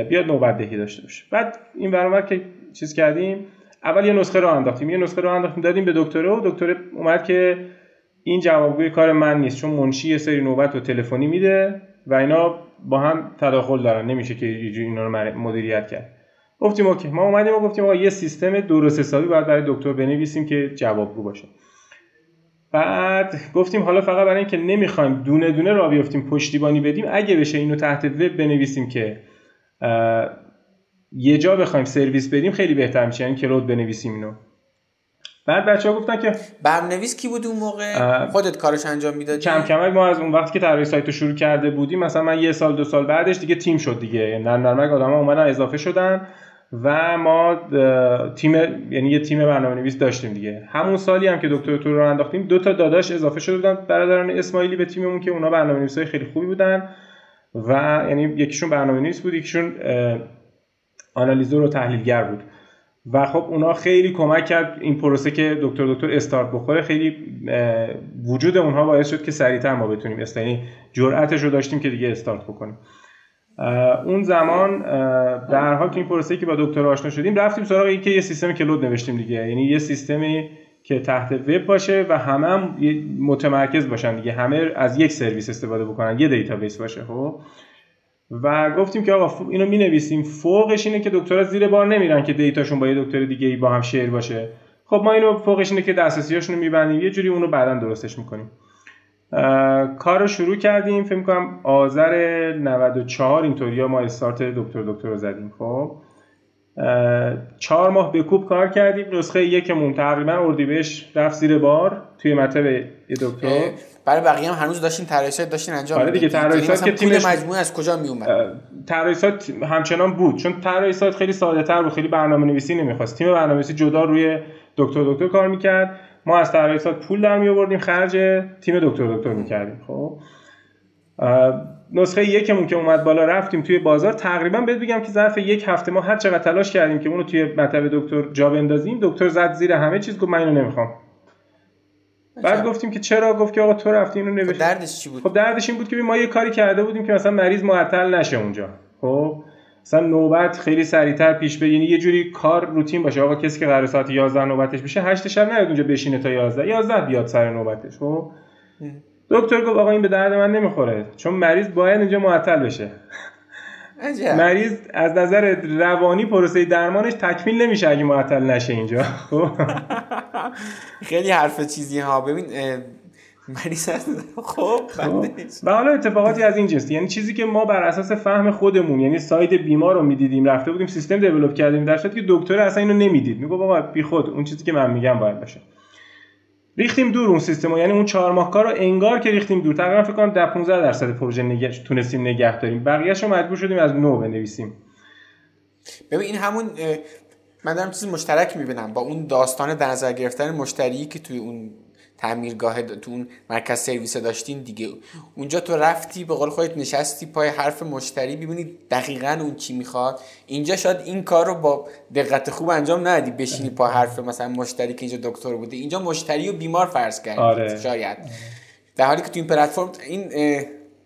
بیاد نوبت دهی داشته باشه. بعد این برنامه که چیز کردیم اول یه نسخه رو انداختیم. یه نسخه رو انداختیم دادیم به دکتره و دکتر اومد که این جوابگوی کار من نیست چون منشی یه سری نوبت رو تلفنی میده و اینا با هم تداخل دارن. نمیشه که اینا رو مدیریت کرد. گفتیم اوکی. ما اومدیم و گفتیم آقا یه سیستم درست حسابی باید برای دکتر بنویسیم که جوابگو باشه. بعد گفتیم حالا فقط برای اینکه نمی‌خوایم دونه دونه را بیافتیم پشتیبانی بدیم اگه بشه اینو تحت وب بنویسیم که یه جا بخوایم سرویس بدیم خیلی بهتر میشه یعنی کلود بنویسیم اینو. بعد بچه ها گفتن که برنامه‌نویس کی بود اون موقع؟ خودت کارش انجام می‌دادی؟ کم کم ما از اون وقتی که طراحی سایت رو شروع کرده بودیم مثلا من یه سال دو سال بعدش دیگه تیم شد دیگه. نرم نرمک آدما اومدن اضافه شدن و ما تیم یعنی یه تیم برنامه نویس داشتیم دیگه. همون سالی هم که دکتر تو رو انداختیم دو تا داداش اضافه شده بودن. برادران اسماعیلی به تیممون که اونا برنامه نویسای خیلی خوبی بودن. و یعنی یکیشون برنامه نویس بود یکیشون آنالیزور و تحلیلگر بود. و خب اونا خیلی کمک کرد این پروسه که دکتر دکتر استارت بخوره. خیلی وجود اونها باعث شد که سریعتر ما بتونیم یعنی جرأتش رو داشتیم که دیگه استارت بکنیم. اون زمان در حال که این پروسه که با دکتر آشنا شدیم رفتیم سراغ اینکه یه سیستم cloud نوشتیم دیگه. یعنی یه سیستمی که تحت وب باشه و همه هم متمرکز باشن دیگه. همه از یک سرویس استفاده بکنن یه دیتابیس باشه خب؟ و گفتیم که آقا اینو می نویسیم فوقش اینه که دکترها زیر بار نمیرن که دیتاشون با یه دکتر دیگه با هم share باشه. خب ما اینو فوقش اینه که دسترسیاشون رو میبندیم یه جوری اونو بعدا درستش می‌کنیم. کار رو شروع کردیم. فکر کنم آذر 94 اینطوریا ما استارت دکتر دکتر رو زدیم خب؟ چهار ماه به کوب کار کردیم. نسخه یکمون تقریبا اردیبهشت رفت زیر بار توی مطب یه دکتر. برای بقیه هم هنوز داشتین طراحیات داشتین انجام آره دیگه طراحیات یعنی که تیمش مجموعه از کجا می اومد همچنان بود. چون طراحیات خیلی ساده تر بود خیلی برنامه نویسی نمی‌خواست. تیم برنامه نویسی جدا روی دکتر دکتر کار می‌کرد. ما از طراحیات پول در می آوردیم خرج تیم دکتر دکتر می‌کردیم. خب؟ نسخه یکمون که اومد بالا رفتیم توی بازار. تقریبا بهت بگم که ظرف یک هفته ما هر چقدر تلاش کردیم که اونو توی مطب دکتر جا بندازیم دکتر زد زیر همه چیز گفت من اینو نمی‌خوام. بعد گفتیم که چرا؟ گفت که آقا تو رفتی اینو نوشتی. خب دردش چی بود؟ خب دردش این بود که ما یه کاری کرده بودیم که مثلا مریض معطل نشه اونجا. خب مثلا نوبت خیلی سریعتر پیش بره. یعنی یه جوری کار روتین باشه. آقا کسی که قرار ساعت 11 نوبتش بشه 8 شب نیاد اونجا بشینه تا 11 11 بیاد سر نوبتش. خب دکتر گفت آقا این به درد من نمی‌خوره چون مریض باید اینجا معطل بشه. مریض از نظر روانی پروسه درمانش تکمیل نمیشه اگه معطل نشه اینجا. خب خیلی حرف چیزی ها. ببین مریض خب, خب. و حالا اتفاقاتی از این جنس. یعنی چیزی که ما بر اساس فهم خودمون یعنی سایت بیمار رو می‌دیدیم رفته بودیم سیستم دیولپ کردیم در که دکتر اصلا اینو نمی‌دید. میگه بابا بی خود اون چیزی که من میگم باید باشه. ریختیم دور اون سیستم یعنی اون چهار ماه رو انگار که ریختیم دور. تقریبا فکر کنم 10 15 درصد پروژه نگه تونستیم نگه داریم. بقیه‌اش رو مجبور شدیم از نو بنویسیم. ببین این همون من دارم چیز مشترک می‌بینم. با اون داستان در نظر گرفتن مشتری که توی اون تعمیرگاه تو اون مرکز سرویس داشتین دیگه. اونجا تو رفتی به قول خودت نشستی پای حرف مشتری ببینی دقیقا اون چی می‌خواد. اینجا شاید این کار رو با دقت خوب انجام ندی بشینی پای حرف مثلا مشتری که اینجا دکتر بوده. اینجا مشتری و بیمار فرض کردی آره. شاید. در حالی که تو این پلتفرم این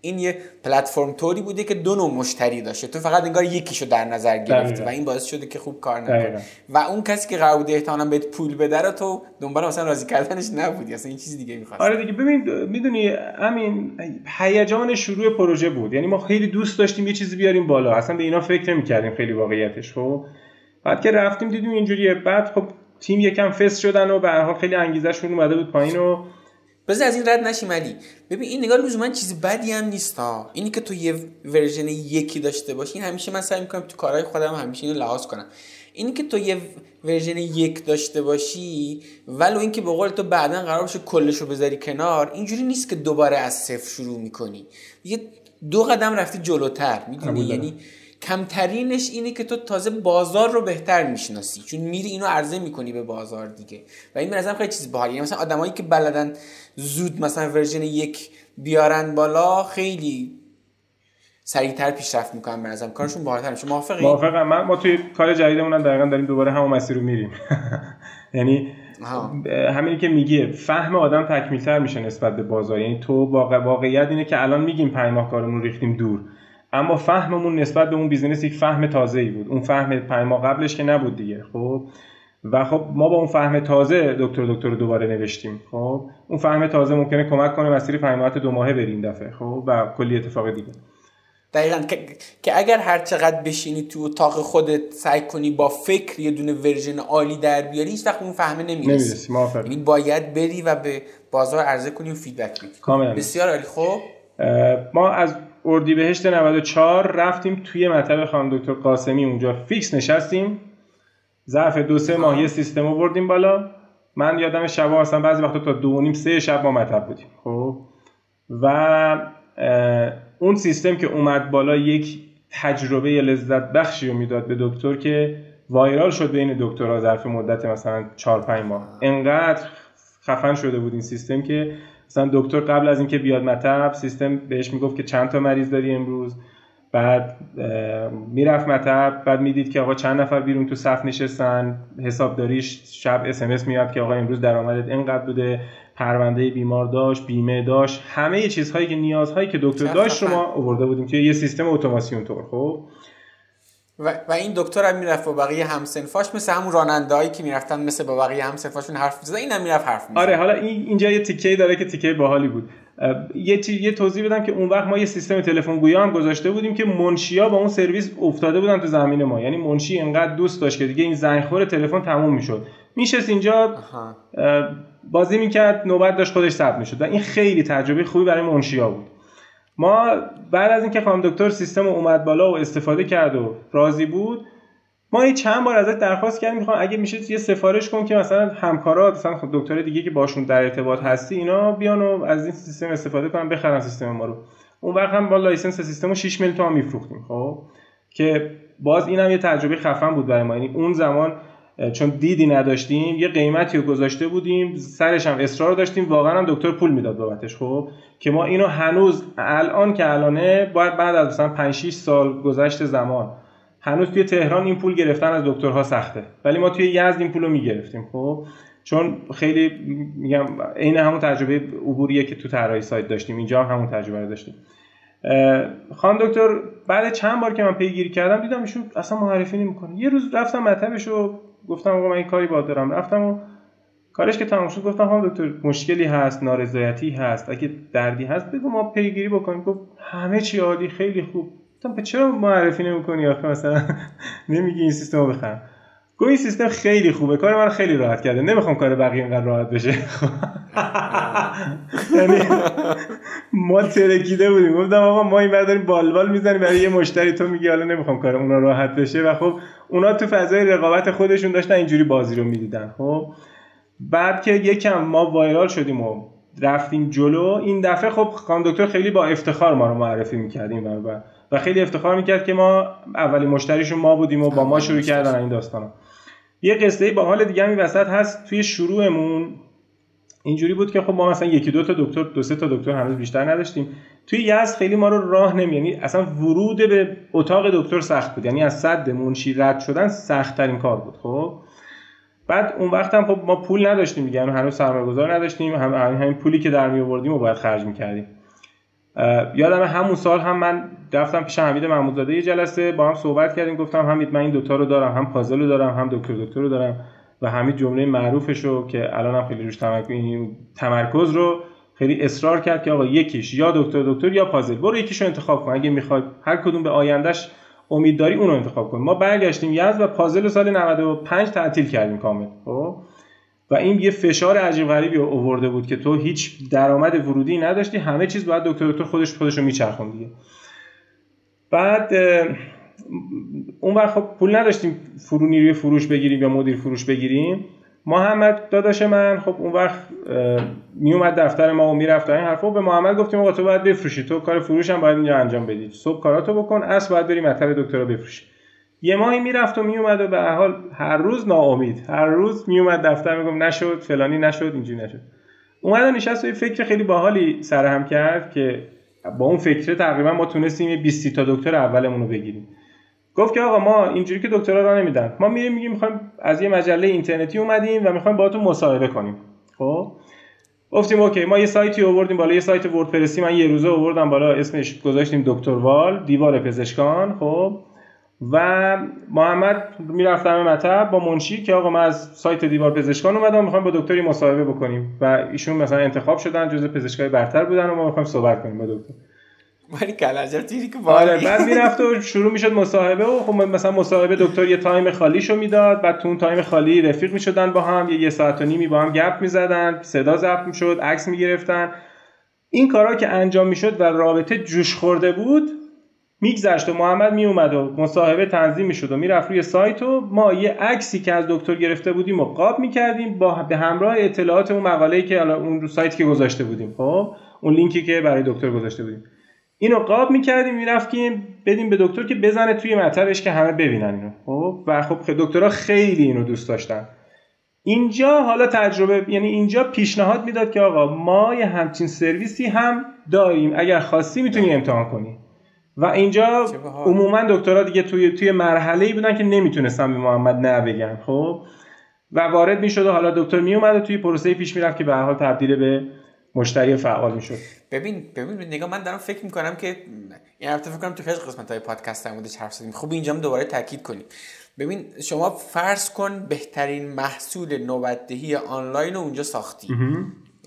این یه پلتفرم طوری بوده که دو نوع مشتری داشته. تو فقط انگار یکیشو در نظر گرفتی و این باعث شده که خوب کار نکنه و اون کسی که قرار بوده احتمالاً بهت پول بده رو تو دنبال مثلا راضی کردنش نبودی. اصلا این چیز دیگه می‌خواست آره دیگه. ببین می‌دونی همین هیجان شروع پروژه بود. یعنی ما خیلی دوست داشتیم یه چیزی بیاریم بالا. اصلا به اینا فکر نمی‌کردیم خیلی واقعیتش خب. بعد که رفتیم دیدیم اینجوریه. بعد خب تیم یکم فست شدن و به هر حال خیلی انگیزشون اومده بود پایین و بذار از این رد نشیم علی. ببین این نگاه لزوما چیز بدی هم نیست ها. اینی که تو یه ورژن یکی داشته باشی همیشه من سعی می‌کنم تو کارهای خودم همیشه اینو لحاظ کنم. اینی که تو یه ورژن یک داشته باشی ولو اینکه به قول تو بعدا قرار باشه کلش رو بذاری کنار اینجوری نیست که دوباره از صفر شروع می‌کنی. یه دو قدم رفتی جلوتر می‌دونی؟ یعنی کمترینش اینه که تو تازه بازار رو بهتر می‌شناسی چون میری اینو عرضه می‌کنی به بازار دیگه. و این به خیلی چیز باحالیه یعنی مثلا آدمایی که بلدن زود مثلا ورژن یک بیارن بالا خیلی سریعتر پیشرفت می‌کنن به نظرم. کارشون باحال‌تر میشه موافقی؟ موافقم. من ما توی کار جدیدمون هم دقیقا داریم دوباره همون مسیر رو میریم. یعنی همینی که میگه فهم آدم تکمیلتر میشه نسبت به بازار. یعنی تو واقع واقعیت اینه که الان میگیم پنج ماه کارمون ریختیم دور. اما فهممون نسبت به اون بیزینس یک فهم تازه ای بود. اون فهم پنج ماه قبلش که نبود دیگه خب؟ و خب ما با اون فهم تازه دکتر دکتر رو دوباره نوشتیم خب؟ اون فهم تازه ممکنه کمک کنه مسیر پنج دو ماهه بریم دفعه خب؟ و کلی اتفاق دیگه. دقیقا. که, اگر هر چقدر بشینی تو اتاق خودت سعی کنی با فکر یه دونه ورژن عالی در بیاری هیچ وقت اون فهمه نمی‌رسی. یعنی باید بری و به بازار عرضه کنی و feedback بدی. بسیار عالی خب؟ ما از اردیبهشت 94 رفتیم توی مطب خانم دکتر قاسمی اونجا فیکس نشستیم. ظرف دو سه ماه یه سیستم رو بردیم بالا. من یادم شبا مثلا بعضی وقتا تا دو نیم سه شب ما مطب بودیم. خب؟ و اون سیستم که اومد بالا یک تجربه لذت بخشی رو می‌داد به دکتر که وایرال شد بین دکترها ظرف مدت مثلا 4 5 ماه. انقدر خفن شده بود این سیستم که مثلا دکتر قبل از اینکه بیاد مطب سیستم بهش می‌گفت که چند تا مریض داری امروز. بعد می‌رفت مطب بعد می‌دید که آقا چند نفر بیرون تو صف نشستن. حسابداریش شب اس میاد که آقا امروز درآمدت اینقدر بوده. پرونده بیمار داشت بیمه داشت. همه چیزهایی که نیازهایی که دکتر داشت رو ما آورده بودیم توی یه سیستم اتوماسیون طور خب؟ و, و این دکتر هم می‌رفت با بقیه همسنفاش مثل همون رانندهایی که می‌رفتن مثل با بقیه همسنفاشون حرف می‌زدن. اینم می‌رفت حرف می‌زد. آره حالا این اینجا یه تیکه داره که تیکه باحالی بود. یه یه توضیح بدم که اون وقت ما یه سیستم تلفن گویا هم گذاشته بودیم که منشیا با اون سرویس افتاده بودن تو زمین ما. یعنی منشی انقدر دوست داشت که دیگه این زنگ خور تلفن تموم می‌شد. میشست اینجا بازی می‌کرد نوبت داشت خودش ثبت می‌شد و این خیلی تجربه خوبی برای منشیا بود. ما بعد از اینکه خانم دکتر سیستم اومد بالا و استفاده کرد و راضی بود ما این چند بار ازت درخواست کردیم می‌خوام اگه میشه یه سفارش کن که مثلا همکارا مثلا خب دکتر دیگه که باشون در ارتباط هستی اینا بیان و از این سیستم استفاده کنن بخرن سیستم ما رو. اون وقت هم با license سیستم رو 6 میلیون تومان میفروختیم خب؟ که باز اینم یه تجربه خفن بود برای ما. یعنی اون زمان چون دیدی نداشتیم یه قیمتی رو گذاشته بودیم سرش هم اصرار داشتیم واقعا هم دکتر پول می‌داد بابتش خب که ما اینو هنوز الان که الانه باید بعد از مثلا 5 6 سال گذشته زمان هنوز توی تهران این پول گرفتن از دکترها سخته ولی ما توی یزد این پول رو می‌گرفتیم خب. چون خیلی میگم عین همون تجربه عبوریه که تو طراحی سایت داشتیم اینجا هم همون تجربه رو داشتیم. خانم دکتر بعد چند بار که من پیگیری کردم دیدم ایشون اصلا معرفی نمی‌کنه. یه روز رفتم مطبش رو گفتم آقا من این کاری با دارم. رفتم و کارش که تموم شد گفتم خانم دکتر مشکلی هست نارضایتی هست اگه دردی هست بگو ما پیگیری بکنیم. گفت همه چی عالی خیلی خوب. گفتم چرا معرفی نمی‌کنی آخه؟ مثلا نمیگی این سیستم رو بخرم. گفت این سیستم خیلی خوبه. کار من خیلی راحت کرده. نمی‌خوام کار بقیه اینقدر راحت بشه. یعنی ما ترکیده بودیم. گفتم آقا ما این داریم بالبال می‌زنیم برای یه مشتری تو میگی حالا نمی‌خوام کار اونا راحت بشه. و خب اونا تو فضای رقابت خودشون داشتن اینجوری بازی رو می‌دیدن. خب بعد که یکم ما وایرال شدیم و رفتیم جلو این دفعه خب خانم دکتر خیلی با افتخار ما رو معرفی می‌کردیم و, و خیلی افتخار می‌کرد که ما اولین مشتریشون ما بودیم و با ما شروع کردن این داستانا. یه قصه با حال دیگه می وسط هست توی شروعمون. اینجوری بود که خب ما مثلا یکی دو تا دکتر دو سه تا دکتر هنوز بیشتر نداشتیم. توی یزد خیلی ما رو راه نمی یعنی اصلا ورود به اتاق دکتر سخت بود. یعنی از صد منشی رد شدن سخت ترین کار بود خب؟ بعد اون وقت هم خب ما پول نداشتیم دیگه یعنی هنوز سرمایه‌گذار نداشتیم. هم همین پولی که در می آوردیم رو باید خرج می‌کردیم یادم همون سال هم من رفتم پیش حمید محمودزاده یه جلسه با هم صحبت کردیم گفتم حمید من این دوتا رو دارم هم پازل رو دارم هم دکتر دکتر رو دارم و همین جمله معروفش رو که الان هم خیلی روش تمرکز رو خیلی اصرار کرد که آقا یکیش یا دکتر دکتر یا پازل. برو یکیشو انتخاب کن. اگه می‌خواد هر کدوم به آیندهش امید داری اونو انتخاب کن. ما برگشتیم یزد و پازل سال 95 تعطیل کردیم کامل. خب؟ و این یه فشار عجیب غریبی آورده بود که تو هیچ درآمد ورودی نداشتی. همه چیز باید دکتر دکتر خودش خودش رو میچرخون دیگه. بعد اون وقت خب پول نداشتیم فرو نیروی فروش بگیریم یا مدیر فروش بگیریم. محمد داداش من خب اون وقت میومد دفتر ما و می‌رفت این حرفا. به محمد گفتیم آقا تو باید بفروشی تو کار فروش هم باید اینجا انجام بدی. صبح کاراتو بکن اصل باید بری مطب دکتر رو بفروشی. یه ماهی می‌رفت و میومد و به حال هر روز ناامید. هر روز میومد دفتر میگم نشد فلانی نشد اینجوری نشد. اومد و نشست و یه فکر خیلی باحالی سرهم کرد که با اون فکره تقریبا ما تونستیم یه 20 تا دکتر اولمون رو بگیریم. گفت که آقا ما اینجوری که دکترا را نمیدن. ما میریم میگیم می‌خوایم از یه مجله اینترنتی اومدیم و می‌خوایم باهاتون مصاحبه کنیم. خب؟ گفتیم اوکی ما یه سایتی آوردیم بالا یه سایت وردپرسی من یه روزه آوردم بالا اسمش گذاشتیم دکتر وال دیوار پزشکان. خب؟ و محمد می‌رفت همه مطب با منشی که آقا ما از سایت دیوار پزشکان اومدم می‌خوایم با دکتری مصاحبه بکنیم. و ایشون مثلا انتخاب شدن جزء پزشکای برتر بودن و ما می‌خوایم صحبت کنیم با دکتر. ولی کلاجر تیری که آره بعد می‌رفت و شروع می‌شد مصاحبه و خب مثلا مصاحبه دکتر یه تایم خالیشو می‌داد بعد تو اون تایم خالی رفیق می‌شدن با هم یه, یه ساعت و نیمی با هم گپ می‌زدن صدا ضبط می‌شد عکس می‌گرفتن. این کارا که انجام می‌شد و رابطه جوش خورده بود میگذشت و محمد میومد و مصاحبه تنظیم می‌شد و می‌رفت روی سایت و ما یه عکسی که از دکتر گرفته بودیم و قاب می‌کردیم با به همراه اطلاعات اون مقاله‌ای که اون رو سایت که گذاشته بودیم خب؟ اون لینکی که برای دکتر گذاشته بودیم. اینو قاب می‌کردیم می‌رفتیم بدیم به دکتر که بزنه توی مطبش که همه ببینن اینو خب؟ و خب دکترها خیلی اینو دوست داشتن. اینجا حالا تجربه یعنی اینجا پیشنهاد می‌داد که آقا ما یه همچین سرویسی هم داریم. اگر خواستی می‌تونی امتحان کنی و اینجا عموما دکترها دیگه توی توی مرحله ای بودن که نمی‌تونستن به محمد نه بگن خب؟ و وارد می‌شد و حالا دکتر میومد و توی پروسه پیش می‌رفت که به حال تبدیل به مشتری فعال می‌شد. ببین ببین نگاه من دارم فکر می‌کنم که این البته فکر کنم تو خیلی قسمت های پادکست هم بودش حرف زدیم. خوب اینجا دوباره تاکید کنیم. ببین شما فرض کن بهترین محصول نوبتدهی آنلاین رو اونجا ساختی.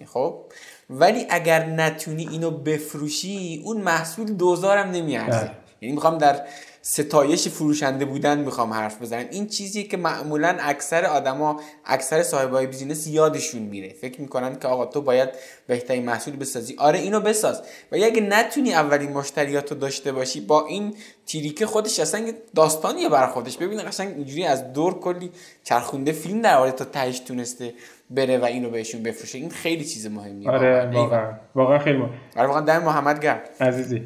خب؟ ولی اگر نتونی اینو بفروشی اون محصول دوزارم نمیارزه. بله. یعنی می‌خوام در ستایش فروشنده بودن می‌خوام حرف بزنم. این چیزی که معمولا اکثر آدما اکثر صاحبای بیزینس یادشون میره. فکر می‌کنن که آقا تو باید بهترین محصول بسازی. آره اینو بساز. و اگه نتونی اولین مشتریات رو داشته باشی با این تیریکه خودش اصلا داستانیه بر خودش. ببین قشنگ اینجوری از دور کلی چرخونده فیلم در تا تهش تونسته بره و اینو بهشون بفروشه. این خیلی چیز مهمیه آره واقعا. واقعا خیلی مهم. آره واقعا دم محمد گرد. عزیزی.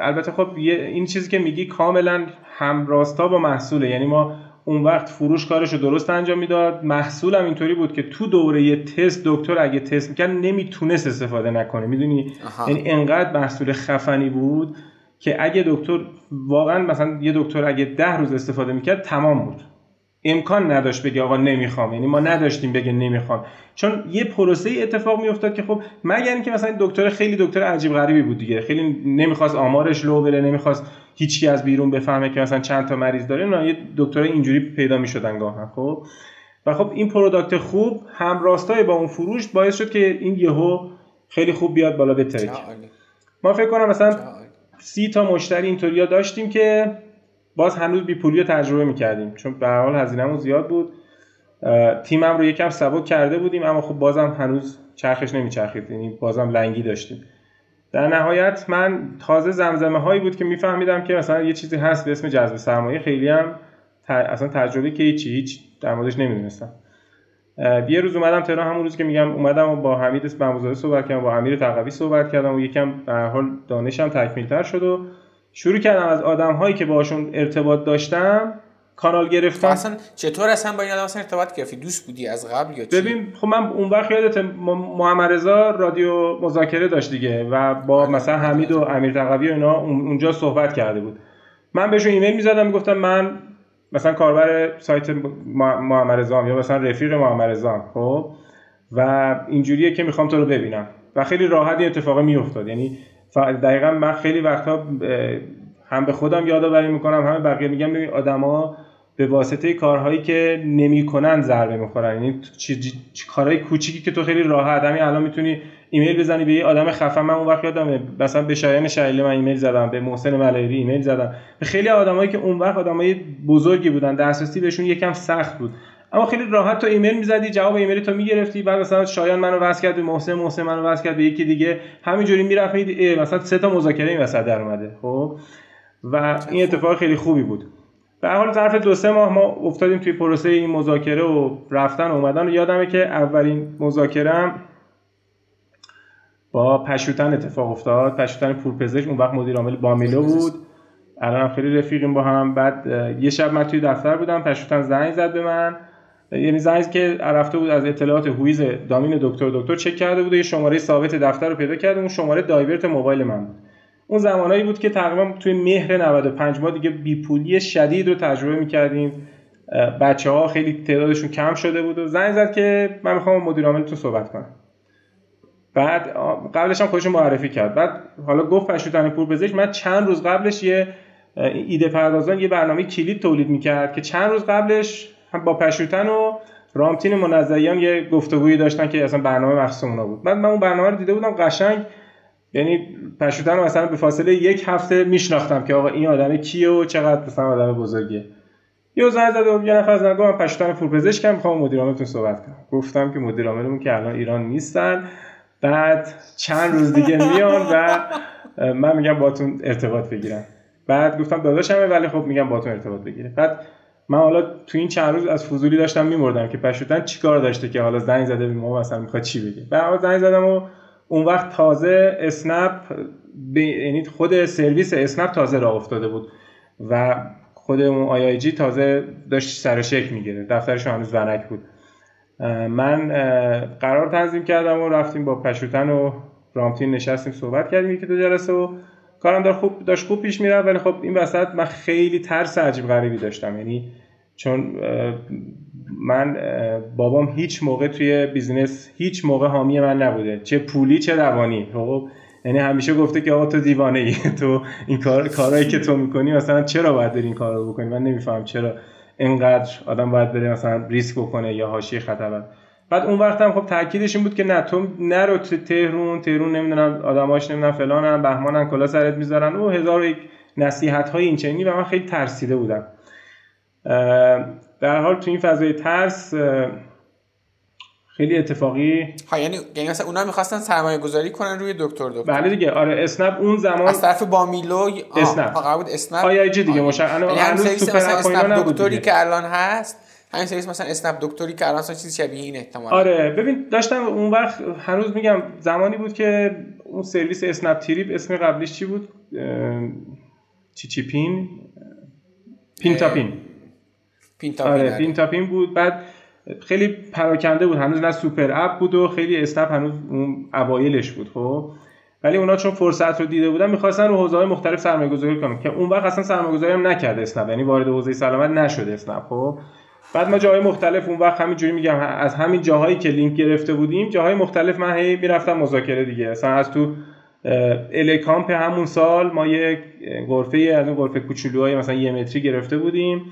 البته خب این چیزی که میگی کاملا همراستا با محصوله. یعنی ما اون وقت فروش کارش رو درست انجام می‌داد. محصولم اینطوری بود که تو دوره یه تست دکتر اگه تست می‌کرد نمی‌تونست استفاده نکنه. می‌دونی؟ یعنی انقدر محصول خفنی بود که اگه دکتر واقعا مثلا یه دکتر اگه ده روز استفاده می‌کرد تمام بود. امکان نداشت بگه آقا نمی‌خوام. یعنی ما نداشتیم بگه نمی‌خوام. چون یه پروسه اتفاق میافتاد که خب مگر اینکه مثلا دکتر خیلی دکتر عجیب غریبی بود دیگه. خیلی نمی‌خواست آمارش لو بره نمی‌خواست هیچکی از بیرون بفهمه که مثلا چند تا مریض داره. نه یه دکتر اینجوری پیدا می‌شدن گاهن خب؟ و خب این product خوب هم راستای با اون فروش باعث شد که این یهو خیلی خوب بیاد بالا بترک ما فکر کنم مثلا سی تا مشتری اینطوریا داشتیم که باز هنوز بی پولی تجربه می‌کردیم. چون به حال هزینه‌مون زیاد بود. تیمم رو یکم سبک کرده بودیم اما خب بازم هنوز چرخش نمیچرخید. یعنی بازم لنگی داشتیم. در نهایت من تازه زمزمه هایی بود که میفهمیدم که مثلا یه چیزی هست به اسم جذب سرمایه. خیلی هم اصلا تجربه که هیچی هیچ در موردش نمی‌دونستم. یه روز اومدم تهران. همون روز که میگم اومدم و با حمید بنگوزاده صحبت کردم با امیر تقوی صحبت کردم و یکم به حال دانشم تکمیلتر شد و شروع کردم از آدم هایی که باشون ارتباط داشتم کانال گرفتم. اصلا چطور اصلا با این آدم اصلا ارتباط گرفتی؟ دوست بودی از قبل یا چی؟ ببین خب من اون وقت یادت محمد رضا رادیو مذاکره داشت دیگه و با آره. مثلا حمید و امیر تقوی و اینا اونجا صحبت کرده بود. من بهشون ایمیل می‌زدم می‌گفتم من مثلا کاربر سایت محمد رضا یا مثلا رفیق محمد رضا خب؟ و اینجوریه که می‌خوام تو رو ببینم. و خیلی راحت این اتفاق میافتاد. یعنی دقیقا من خیلی وقتها هم به خودم یادآوری می‌کنم همه بقیه میگم ببین آدما به واسطه کارهایی که نمی‌کنن ضربه می‌خورن. یعنی کارهای کوچیکی که تو خیلی راحت همین الان می‌تونی ایمیل بزنی به یه آدم خفن. من اون وقت یادمه مثلا به شایان شایله من ایمیل زدم به محسن ملایری ایمیل زدم. به خیلی آدمایی که اون وقت آدمای بزرگی بودن دسترسی بهشون یکم سخت بود. اما خیلی راحت تو ایمیل می‌زدی جواب ایمیل تو می‌گرفتی. بعد مثلا شایان منو وصل کرد به محسن محسن منو وصل کرد به یکی دیگه. همینجوری می‌رفت مثلا سه تا مذاکره این وسط در اومده. خب؟ و این اتفاق خیلی خوبی بود. به حال ظرف دو سه ماه ما افتادیم توی پروسه این مذاکره و رفتن و اومدن. و یادمه که اولین مذاکره با پشوتن اتفاق افتاد. پشوتن پورپزشک اون وقت مدیر عامل بامیلو بود. الان خیلی رفیقیم با هم. بعد یه شب من توی دفتر بودم. پشوتن زنگ زد به من. یعنی زنگ که رفته بود از اطلاعات هویز دامین دکتر دکتر چک کرده بود و یه شماره ثابت دفتر رو پیدا کرده اون شماره دایورت موبایل من بود. اون زمانایی بود که تقریبا توی مهر 95 ما دیگه بیپولی شدید رو تجربه می‌کردیم. بچه ها خیلی تعدادشون کم شده بود و زنگ زد که من می‌خوام مدیر عاملتون صحبت کنم. بعد قبلش هم خودشون معرفی کرد. بعد حالا گفت پشوتن پور پزشک من چند روز قبلش یه ایده پردازان یه برنامه کلید تولید می‌کرد که چند روز قبلش با پشوتن و رامتین منزیان یه گفتگویی داشتن که اصلا برنامه مخصوص اونا بود. بعد من اون برنامه رو دیده بودم قشنگ یعنی پشوتن رو مثلا به فاصله یک هفته میشناختم که آقا این آدم کیه و چقدر مثلا آدم بزرگیه. یه زنگ زد یه نفر از من پشوتن پورپزشکم می‌خوام مدیر عاملتون صحبت کنم. گفتم که مدیر که الان ایران نیستن. بعد چند روز دیگه میان و من میگم باتون ارتباط بگیرم. بعد گفتم داداشمه ولی خب میگم باتون ارتباط بگیره بعد من حالا تو این چند روز از فضولی داشتم میمردم که پشوتن چیکار داشته که حالا زنگ زده به ما مثلا می‌خواد چی بگه؟ بعد زنگ زدم و اون وقت تازه اسنپ یعنی خود سرویس اسنپ تازه راه افتاده بود و خود اون آی, آی جی تازه داشت سر شکل می‌گیره دفترش هنوز ونک بود. من قرار تنظیم کردم و رفتیم با پشوتن و رامتین نشستیم صحبت کردیم یکی دو جلسه و کارم داشت خوب داشت خوب پیش می‌رفت ولی خب این وسط من خیلی ترس عجیب غریبی داشتم. یعنی چون من بابام هیچ موقع توی business هیچ موقع حامی من نبوده. چه پولی چه روانی. خب یعنی همیشه گفته که آقا تو دیوانه ای تو این کار کارهایی که تو می‌کنی مثلا چرا باید بری این کار رو بکنی؟ من نمیفهم چرا اینقدر آدم باید بره مثلا ریسک بکنه یا حاشیه خطر بعد اون وقت هم خب تاکیدش این بود که نه تو نرو تو تهرون تهرون نمی‌دونم آدماش نمی‌دونم فلانن بهمانن کلاه سرت می‌ذارن. او هزار و یک نصیحت های این چنینی و من خیلی ترسیده بودم در حال تو این فضای ترس خیلی اتفاقی ها یعنی یعنی مثلا اونا می‌خواستن سرمایه گذاری کنن روی دکتر دکتر. بله دیگه. آره اسنپ اون زمان از طرف بامیلو اسنپ. قرار بود اسنپ آی جی دیگه مشخصا یعنی سرویس مثلا اسنپ دکتری که الان هست همین سرویس مثلا اسنپ دکتری که الان چیزی شبیه این احتمال آره ببین داشتم اون وقت هنوز میگم زمانی بود که اون سرویس اسنپ تریپ اسم قبلیش چی بود؟ چی چی پین؟ پین تا پین. پین تا آره پین تا پین بود. بعد خیلی پراکنده بود. هنوز نه super app بود و خیلی اسنپ هنوز اون اوایلش بود خب. ولی اونا چون فرصت رو دیده بودن می‌خواستن رو حوزه‌های مختلف سرمایه گذاری کنن که اون وقت اصلا سرمایه گذاری هم نکرد اسنپ. یعنی وارد حوزه سلامت نشد اسنپ خب. بعد ما جاهای مختلف اون وقت همینجوری میگم از همین جاهایی که لینک گرفته بودیم جاهای مختلف من هی می‌رفتم مذاکره دیگه. مثلا از تو الکامپ همون سال ما یک غرفه از اون غرفه کوچولوهای مثلا یه متری گرفته بودیم.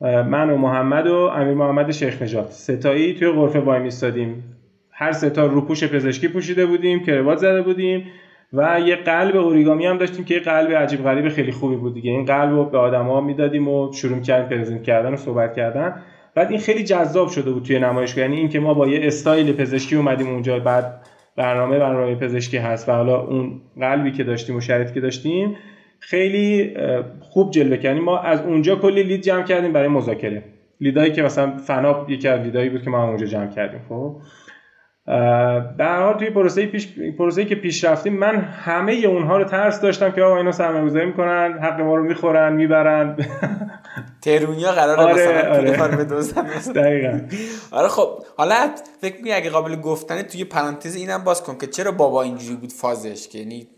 من و محمد و امیر محمد شیخ نجات ستایی توی غرفه وای میستادیم هر ستا روپوش پزشکی پوشیده بودیم کروات زده بودیم. و یه قلب اوریگامی هم داشتیم که یه قلب عجیب غریب خیلی خوبی بود دیگه. این قلب رو به آدما می‌دادیم و شروع کردیم پرزنت کردن و صحبت کردن. بعد این خیلی جذاب شده بود توی نمایشگاه. یعنی اینکه ما با یه استایل پزشکی اومدیم اونجا. بعد برنامه برنامه پزشکی هست و حالا اون قلبی که داشتیم و شرایطی که داشتیم خیلی خوب جلوه کردیم ما از اونجا کلی لید جمع کردیم برای مذاکره. لیدایی که مثلا فناپ یکی از لیدایی بود که ما اونجا جمع کردیم خب؟ حال توی پروسه پیش پروسه‌ای که پیش رفتیم من همه اونها رو ترس داشتم که آقا اینا سرمایه‌گذاری می‌کنن حق ما رو می‌خورن می‌برن. ترونیا قراره آره، مثلا آره. پول به بدزدن دقیقاً. آره خب حالا فکر می‌کنی اگه قابل گفتنه توی پرانتز اینم باز کن که چرا بابا اینجوری بود فازش؟ که یعنی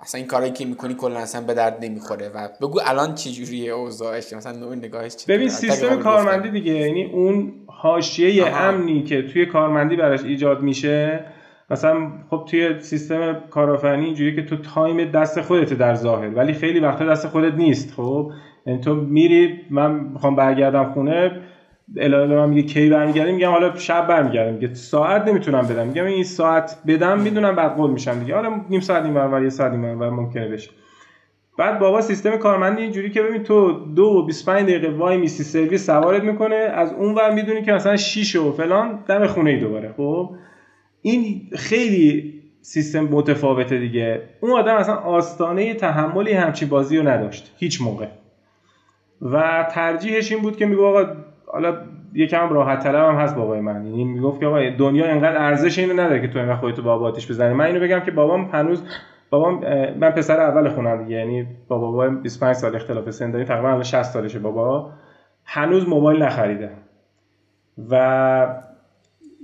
اصلا این کارایی که می‌کنی کلا اصلا به درد نمی‌خوره و بگو الان چه جوریه اوضاعش مثلا نوع نگاهش چطوره. ببین سیستم کارمندی دیگه یعنی اون حاشیه. امنی که توی کارمندی براش ایجاد میشه مثلا خب توی سیستم کارآفرینی اینجوریه که تو تایم دست خودت در ظاهر ولی خیلی وقتا دست خودت نیست خب؟ یعنی تو میری من می‌خوام برگردم خونه الهه من میگه کی برمیگردی میگم حالا شب برمیگردم. میگه ساعت نمی‌تونم بدم. میگم این ساعت بدم می‌دونم بعد قول میشم دیگه. حالا نیم ساعت این برابر یه ساعت این ممکنه بشه. بعد بابا سیستم کارمندی اینجوری که ببین تو دو و 25 دقیقه وای میسی سرویس سوارت می‌کنه از اون ور می‌دونی که مثلا 6 و فلان دم خونه ای دوباره. خب؟ این خیلی سیستم متفاوته دیگه. اون آدم اصلا آستانه تحملی همچین بازی رو نداشت. هیچ موقع. و ترجیحش این بود که میگو آقا حالا یکم راحت طلب هم هست بابای من. یعنی می‌گفت که آقا دنیا انقدر ارزش اینو نداره که تو اینقدر خودتو بابا آتیش بزنی. من اینو بگم که بابام هنوز بابام من پسر اول خونم دیگه. یعنی با بابا 25 سال اختلاف سن داریم. تقریبا الان 60 سالشه بابا. هنوز موبایل نخریده. و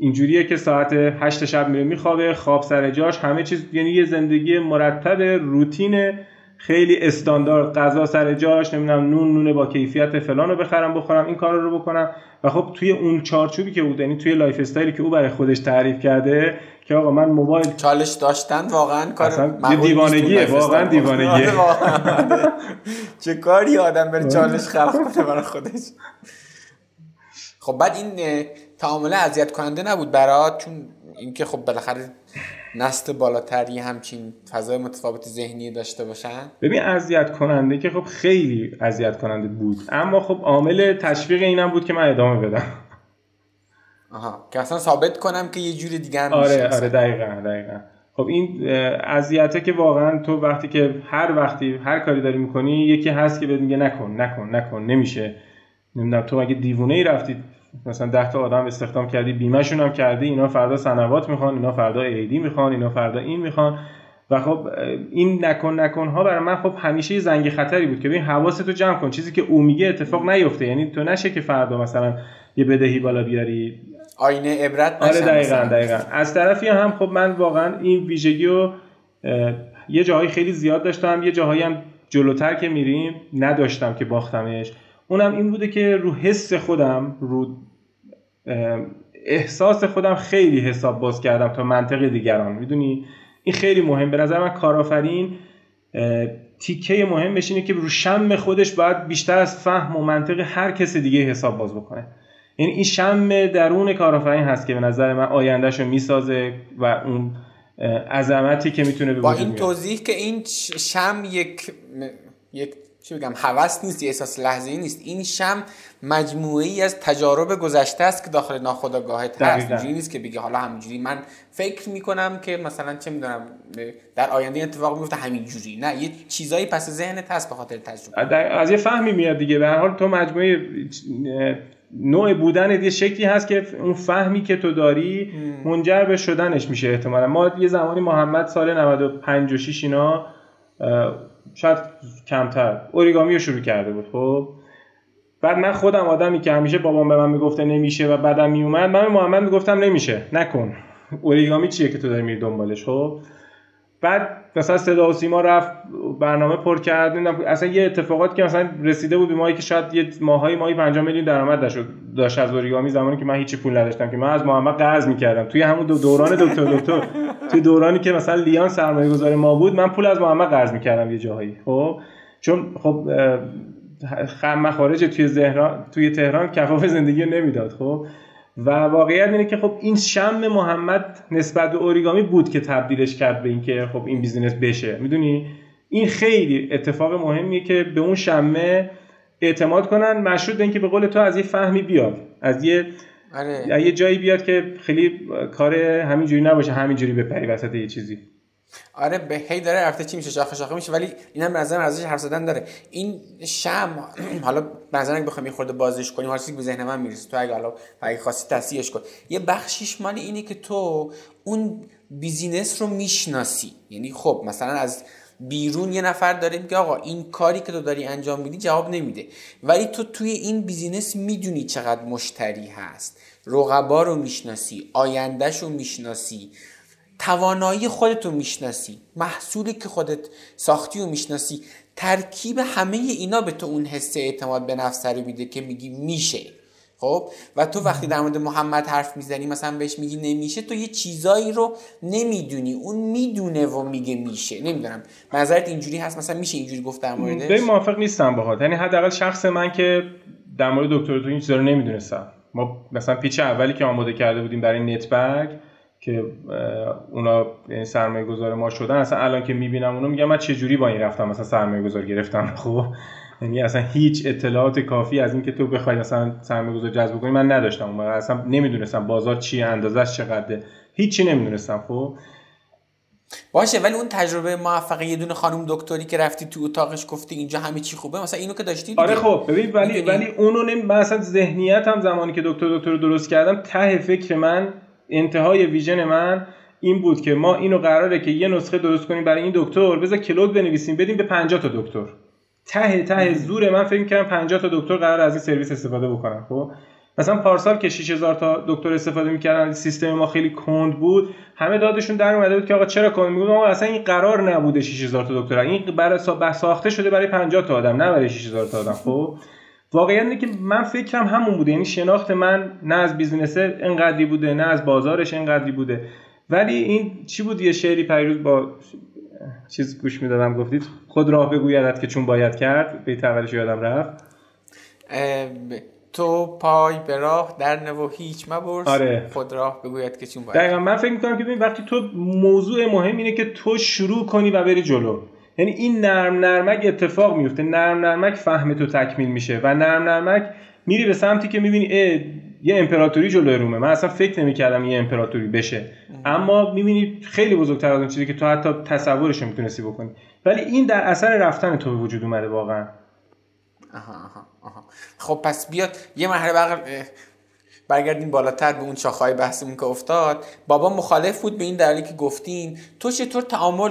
اینجوریه که ساعت 8 شب میره میخوابه خواب سر جاش همه چیز یعنی یه زندگی مرتب روتین خیلی استاندارد غذا سر جاش نمی‌دونم نون نون با کیفیت فلان رو بخرم بخورم این کار رو بکنم. و خب توی اون چارچوبی که بود یعنی توی lifestyle ی که او برای خودش تعریف کرده که آقا من موبایل چالش داشتن واقعا کار دیوانگیه واقعا دیوانگیه. چه کاری آدم بره چالش خلق کنه برای خودش. خب بعد این تعامله اذیت کننده نبود برات؟ چون اینکه خب بالاخره نست بالاتری همچین فضای متفاوت ذهنی داشته باشن؟ ببین اذیت کننده که خب خیلی اذیت کننده بود. اما خب عامل تشویق اینم بود که من ادامه بدم. آها. که اصلا ثابت کنم که یه جور دیگه هم آره آره دقیقا دقیقا. خب این اذیته که واقعا تو وقتی که هر وقتی هر کاری داری می‌کنی یکی هست که بهت میگه نکن نکن نکن نمیشه. نمی‌دونم تو اگه دیوونه ای رفتی مثلا 10 تا آدم استخدام کردی بیمهشون هم کردی اینا فردا سنوات می‌خوان اینا فردا ایدی می‌خوان اینا فردا این می‌خوان. و خب این نکن نکن ها برای من خب همیشه یه زنگ خطری بود که ببین حواستو جمع کن. چیزی که او میگه اتفاق نیفته. یعنی تو نشه که فردا مثلا یه بدهی بالا بیاری. آینه عبرت آره دقیقا دقیقا. از طرفی هم خب من واقعا این ویژگی رو یه جاهای خیلی زیاد داشتم یه جاهایی هم جلوتر که میریم نداشتم که باختمش. اونم این بوده که رو حس خودم رو احساس خودم خیلی حساب باز کردم تا منطق دیگران. می‌دونی؟ این خیلی مهم. به نظر من کارآفرین تیکه مهم اینه که رو شم خودش باید بیشتر از فهم و منطق هر کس دیگه حساب باز بکنه. یعنی این شم درون کارآفرین هست که به نظر من آیندهش رو می‌سازه و اون عظمتی که می‌تونه به با این توضیح که این شم یک یک چی بگم هوس نیست یه احساس لحظه ای نیست. این شم مجموعی از تجارب گذشته است که داخل ناخودآگاهت هست. اینجوری نیست که بگی حالا همینجوری. من فکر می‌کنم که مثلا چه می‌دونم در آینده اتفاق میفته همینجوری. نه یه چیزایی پس ذهنت هست به خاطر تجربه. از یه فهمی میاد دیگه. به هر حال تو مجموعه نوع بودن یه شکلی هست که اون فهمی که تو داری منجر به شدنش میشه احتمالا. ما یه زمانی محمد سال 95 و 6 اینا شاید کمتر. اوریگامی رو شروع کرده بود خب. بعد من خودم آدمی که همیشه بابام به من می‌گفته نمیشه و بعدم میومد من به محمد می‌گفتم نمیشه. نکن. اوریگامی چیه که تو داری میری دنبالش خب؟ بعد مثلا صدا و سیما رفت برنامه پر کرد اصلا یه اتفاقات که مثلا رسیده بود به ماهی که شاید یه ماهایی ماهی 5 میلیون درآمد داشت داشت از اوریگامی زمانی که من هیچی پول نداشتم که من از محمد قرض می‌کردم. توی همون دو دوران دکتر دکتر توی دورانی که مثلا لیان سرمایه گذار ما بود من پول از محمد قرض می‌کردم یه جاهایی. خب؟ چون خب مخارج توی زهران توی تهران کفاف زندگی نمی‌داد. خب؟ و واقعیت اینه که خب این شم محمد نسبت به اوریگامی بود که تبدیلش کرد به اینکه خب این بیزینس بشه. می‌دونی؟ این خیلی اتفاق مهمیه که به اون شمه اعتماد کنن مشروط اینکه به قول تو از یه فهمی بیاد از یه آره. یه جایی بیاد که خیلی کار همینجوری نباشه همینجوری بپری وسط یه چیزی. آره به هی داره رفته چی میشه شاخه شاخه میشه ولی اینم به نظر ارزش حرف زدن داره. این شم حالا به نظر بخوام یه خورده بازش کنیم هر به ذهن من می‌رسه. تو اگه حالا اگه خواستی تصحیحش کن. یه بخشیش مال اینه که تو اون بیزینس رو می‌شناسی. یعنی خب مثلا از بیرون یه نفر داره میگه آقا این کاری که تو داری انجام میدی جواب نمیده. ولی تو توی این بیزینس می‌دونی چقدر مشتری هست. رقبا رو می‌شناسی آیندهش رو می‌شناسی. توانایی خودتو می‌شناسی محصولی که خودت ساختی و می‌شناسی. ترکیب همه اینا به تو اون حس اعتماد به نفس رو میده که میگی میشه. خب؟ و تو وقتی در مورد محمد حرف می‌زنی مثلا بهش میگی نمیشه تو یه چیزایی رو نمی‌دونی. اون می‌دونه و میگه میشه. نمی‌دونم. نظرت اینجوری هست؟ مثلا میشه اینجوری گفت در موردش؟ به موافق نیستم باهات. یعنی حداقل شخص من که در مورد دکتر تو این چیزا رو نمی‌دونستم. ما مثلا پیچ اولی که آماده کرده بودیم برای نتبرگ که اونا یعنی سرمایه گذار ما شدن اصلا الان که می‌بینم اونو میگم من چه جوری با این رفتم مثلا سرمایه گذار گرفتم؟ خب یعنی اصلا هیچ اطلاعات کافی از اینکه تو بخوای مثلا سرمایه گذار جذب کنی من نداشتم. اون اصلا نمی‌دونستم بازار چیه اندازش چقدره. هیچی نمی‌دونستم خب. باشه ولی اون تجربه موفق یه دونه خانم دکتری که رفتی تو اتاقش گفتی اینجا همه چی خوبه؟ مثلا اینو که داشتی. آره خب. ببین ولی ولی اونو نمی... مثلا ذهنیت هم زمانی که دکتر دکتر درست کردم ته فکر من انتهای ویژن من این بود که ما اینو قراره که یه نسخه درست کنیم برای این دکتر. بذار کلود بنویسیم بدیم به 50 تا دکتر. ته ته زور من فکر کردم 50 تا دکتر قرار از این سرویس استفاده بکنن خب؟ مثلا پارسال که 6000 تا دکتر استفاده می‌کردن سیستم ما خیلی کند بود. همه دادشون در اومده بود که آقا چرا کند؟ میگم آقا اصلا این قرار نبوده 6000 تا دکتر. این برای ساخته شده برای 50 تا آدم نه برای 6000 تا آدم خب؟ واقعا اینه که من فکرم همون بوده. یعنی شناخت من نه از بیزینس انقدری بوده نه از بازارش انقدری بوده. ولی این چی بود؟ یه شعری پیروز با چیز گوش می‌دادم گفتید خود راه بگویدت که چون باید کرد. به اولش یادم رفت. تو پای به راه در نو هیچ مبرس. آره. خود راه بگوید که چون باید دقیقا. من فکر می‌کنم که ببین وقتی تو موضوع مهم اینه که تو شروع کنی و بری جلو. یعنی این نرم نرمک اتفاق میفته. نرم نرمک فهم تو تکمیل میشه و نرم نرمک میری به سمتی که می‌بینی یه امپراتوری جلوی رومه. من اصلا فکر نمی‌کردم یه امپراتوری بشه. اما می‌بینی خیلی بزرگتر از اون چیزی که تو حتی تصورش رو می‌تونستی بکنی. ولی این در اثر رفتن تو به وجود اومده واقعا. آها آها آها. خب پس بیاد یه مرحله بقیه برگردیم بالاتر به اون شاخهای بحثمون که افتاد. بابا مخالف بود به این دلیلی که گفتین. تو چطور تعامل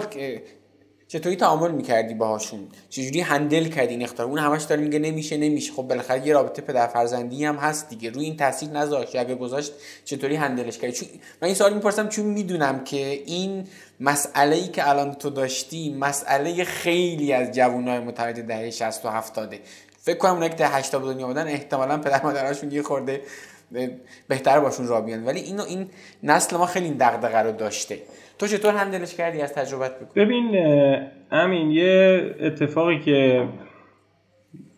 چطوری تعامل می‌کردی باهاشون؟ چجوری هندل کردی این اختار؟ اون همش داره میگه نمیشه نمیشه. خب بالاخره یه رابطه پدر فرزندی هم هست دیگه. روی این تاثیر نذاشت. اگه گذاشت چطوری هندلش کردی؟ چون من این سوال می‌پرسم چون می‌دونم که این مسئله ای که الان تو داشتی مسئله خیلی از جوانای متولد دهه 60 و 70 فکر کنم اونایی که تا 80 به دنیا بودن احتمالاً پدر مادرشون یه خورده بهتر باشون را بیان ولی اینو این نسل ما خیلی دغدغه رو داشته. تو چطور هندلش کردی از تجربت بگو ببین امین یه اتفاقی که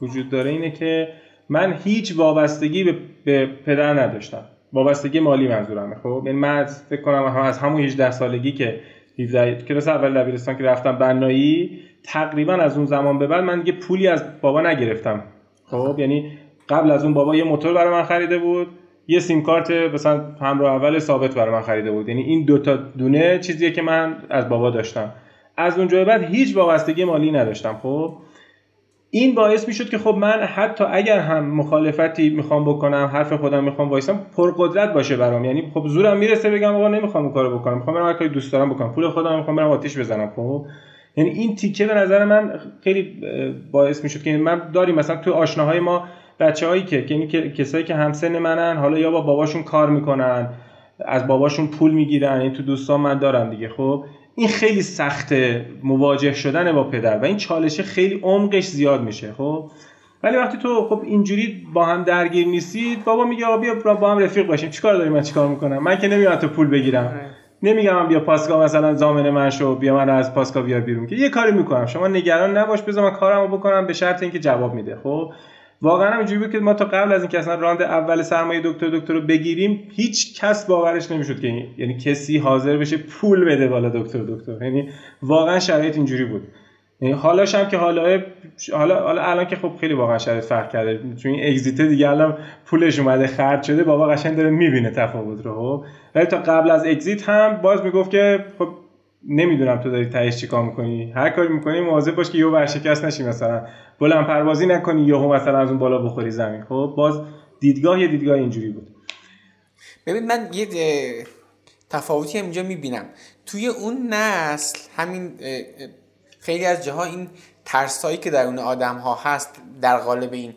وجود داره اینه که من هیچ وابستگی به, پدر نداشتم. وابستگی مالی منظورمه خب؟ یعنی من فکر کنم هم از همون 18 سالگی که 17 کلاس اول دبیرستان که رفتم بنایی تقریبا از اون زمان به بعد من دیگه پولی از بابا نگرفتم. خب؟ یعنی قبل از اون بابا یه موتور برای من خریده بود. یه سیم کارت مثلا همراه اول ثابت برای من خریده بود. یعنی این دوتا دونه چیزیه که من از بابا داشتم. از اونجا بعد هیچ وابستگی مالی نداشتم. خب این باعث می‌شد که خب من حتی اگر هم مخالفتی می‌خوام بکنم حرف خودم می‌خوام وایسم پرقدرت باشه برام. یعنی خب زورم می‌رسه بگم آقا نمی‌خوام اون کارو بکنم. می‌خوام برم کاری دوست دارم بکنم. پول خودم می‌خوام برم آتیش بزنم. خب یعنی این تیکه به نظر من خیلی باعث می‌شد که من داریم مثلا تو آشناهای ما بچه هایی که یعنی کسایی که همسن منن حالا یا با باباشون کار می‌کنن از باباشون پول می‌گیرن این تو دوستان من دارم دیگه خب؟ این خیلی سخته مواجه شدن با پدر و این چالشه خیلی عمقش زیاد میشه خب؟ ولی وقتی تو خب اینجوری با هم درگیر نیستید بابا میگه بیا با هم رفیق باشیم چیکار داری من چیکار می‌کنم؟ من که نمیام تو پول بگیرم. آره. نمیگم بیا پاسکا مثلا زامن من شو بیا من از پاسکا بیار بیرون که یه کاری می‌کنم شما نگران نباش بذار من کارمو بکنم به شرط اینکه جواب میده خب؟ واقعا هم اینجوری بود که ما تا قبل از اینکه اصلا راند اول سرمایه دکتر دکتر رو بگیریم هیچ کس باورش نمی‌شد که یعنی کسی حاضر بشه پول بده بالا دکتر دکتر. یعنی واقعا شرایط اینجوری بود. یعنی حالاش هم که حالا حالا حالا الان که خب خیلی واقعا شرایط فرق کرده. چون این اگزیت دیگه الان پولش اومده خرج شده بابا قشنگ داره می‌بینه تفاوت رو خب. ولی تا قبل از اگزیت هم باز می‌گفت که خب نمی‌دونم تو داری تهش چیکار می‌کنی. هر کاری می‌کنی مواظب باش که یه ورشکست نشی مثلا. بلند پروازی نکنی یهو مثلا از اون بالا بخوری زمین. خب باز دیدگاه یه دیدگاه اینجوری بود. ببین من یه تفاوتی هم اینجا می‌بینم. توی اون نسل همین خیلی از جاها این ترسایی که در اون آدم ها هست در قالب این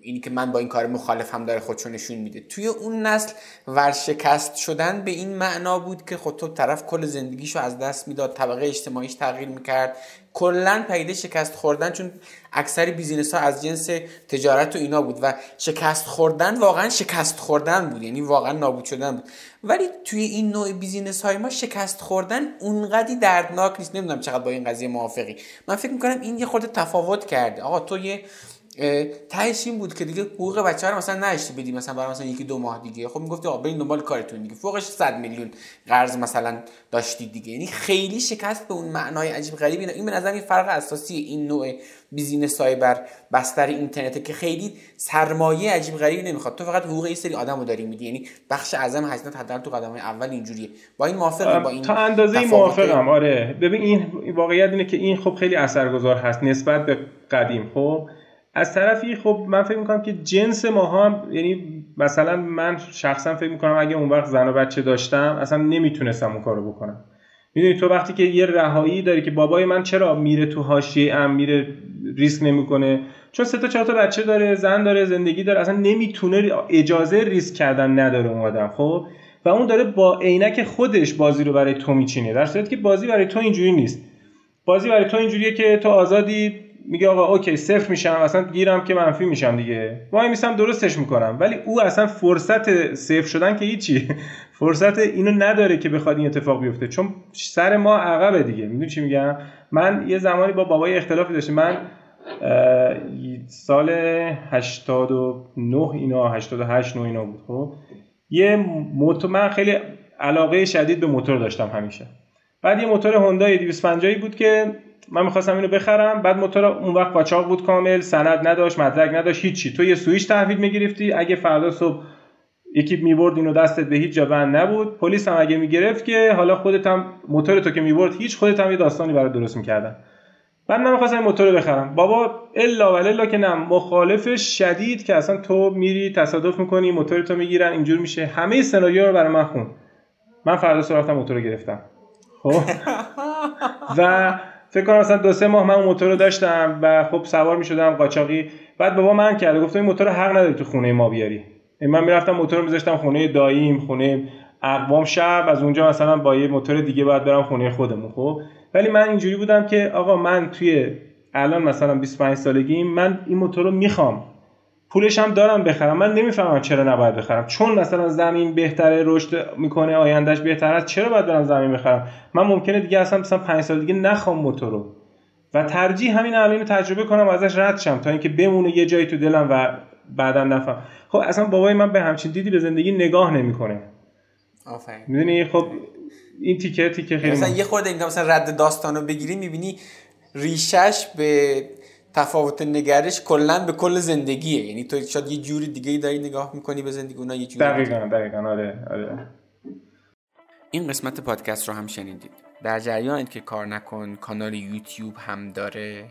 اینی که من با این کار مخالفم داره خودشو نشون میده. توی اون نسل ورشکست شدن به این معنا بود که خود تو طرف کل زندگیشو از دست می‌داد طبقه اجتماعیش تغییر می‌کرد. کلا پدیده شکست خوردن چون اکثر business ها از جنس تجارت و اینا بود و شکست خوردن واقعا شکست خوردن بود یعنی واقعا نابود شدن بود. ولی توی این نوع business های ما شکست خوردن اونقدی دردناک نیست. نمی‌دونم چقدر با این قضیه موافقی. من فکر می‌کنم این یه خورده تفاوت کرده. آقا تو یه تهش این بود که دیگه حقوق بچه رو مثلا نداشتی بدی مثلا برای مثلا یکی دو ماه دیگه. خب می‌گفتی آ برین دنبال کارتون دیگه. فوقش 100 میلیون قرض مثلا داشتید دیگه. یعنی خیلی شکست به اون معنای عجیب غریبی این به نظر این فرق اساسی این نوع business های بر بستر اینترنت که خیلی سرمایه عجیب غریبی نمی‌خواد. تو فقط حقوق یه سری آدمو داری میدی. یعنی بخش اعظم هزینه حداقل تو قدم اول اینجوریه. با این موافقم با این تا اندازه موافقم. آره. ببین این واقعیت اینه که این خب خیلی اثرگذار هست نسبت به قدیم. خب از طرفی خب من فکر می‌کنم که جنس ما هم یعنی مثلا من شخصا فکر می‌کنم اگه اون وقت زن و بچه داشتم اصلا نمی‌تونستم اون کارو بکنم. می‌دونی تو وقتی که یه رهایی داری که بابای من چرا میره تو حاشیه ام میره ریسک نمی‌کنه؟ چون سه تا چهار تا بچه داره زن داره زندگی داره اصلا نمی‌تونه اجازه ریسک کردن نداره اون آدم خب؟ و اون داره با عینک خودش بازی رو برای تو میچینه در که بازی برای تو اینجوری نیست. بازی برای تو اینجوریه که تو آزادی میگه آقا اوکی صفر میشم اصلا گیرم که منفی میشم دیگه. وای میسم درستش می‌کنم. ولی او اصلا فرصت صفر شدن که هیچی. فرصت اینو نداره که بخواد این اتفاق بیفته. چون سر ما عقبه دیگه. می‌دونی چی میگم؟ من یه زمانی با بابای اختلافی داشتم. من سال 89 اینا 88 9 اینا بود. خب؟ یه موتور من خیلی علاقه شدید به موتور داشتم همیشه. بعد یه موتور هوندای 250 بود که من می‌خواستم اینو بخرم. بعد موتور اون وقت قاچاق بود کامل. سند نداشت مدرک نداشت هیچی. تو یه سویچ تحویل می‌گرفتی. اگه فردا صبح یکی می‌برد اینو دستت به هیچ جا بند نبود. پلیس هم اگه می‌گرفت که حالا خودت هم موتور تو که می‌برد هیچ خودت هم یه داستانی برای درست می‌کردن. من نمی‌خواستم این موتور رو بخرم. بابا الا ولا که نه. مخالف شدید که اصلا تو میری تصادف می‌کنی موتور تو می‌گیرن اینجور میشه. همه سناریو رو برای من خون. من فردا رفتم موتور رو گرفتم. خب؟ و فکر کنم مثلا دو سه ماه من اون موتور رو داشتم و خب سوار می‌شدم قاچاقی. بعد بابا من کرده گفت این موتور حق نداری تو خونه ما بیاری. من می‌رفتم موتور رو میذاشتم خونه داییم خونه اقوام شب از اونجا مثلا با یه موتور دیگه باید برم خونه خودمون خب. ولی من اینجوری بودم که آقا من توی الان مثلا 25 سالگی من این موتور رو می‌خوام. پولش هم دارم بخرم. من نمی‌فهمم چرا نباید بخرم. چون مثلا زمین بهتره رشد می‌کنه آیندهش بهتر است چرا باید برم زمین بخرم؟ من ممکنه دیگه اصلا مثلا 5 سال دیگه نخوام موتور رو و ترجیح همین الان تجربه کنم ازش رد شم تا اینکه بمونه یه جایی تو دلم و بعدا نفهم. خب اصلا بابای من به همچین دیدی به زندگی نگاه نمی‌کنه. آفرین. می‌دونی؟ خب این تیکه تیکه خیلی مثلا یه خورده اینکه مثلا رد داستانو بگیری می‌بینی ریشش به تفاوت نگرش کلا به کل زندگیه. یعنی تو شاید یه جوری دیگه ای داری نگاه می‌کنی به زندگی اونا یه جوری دقیقا دقیقا. آره آره. این قسمت پادکست رو هم شنیدید. در جریانید که کار نکن کانال یوتیوب هم داره.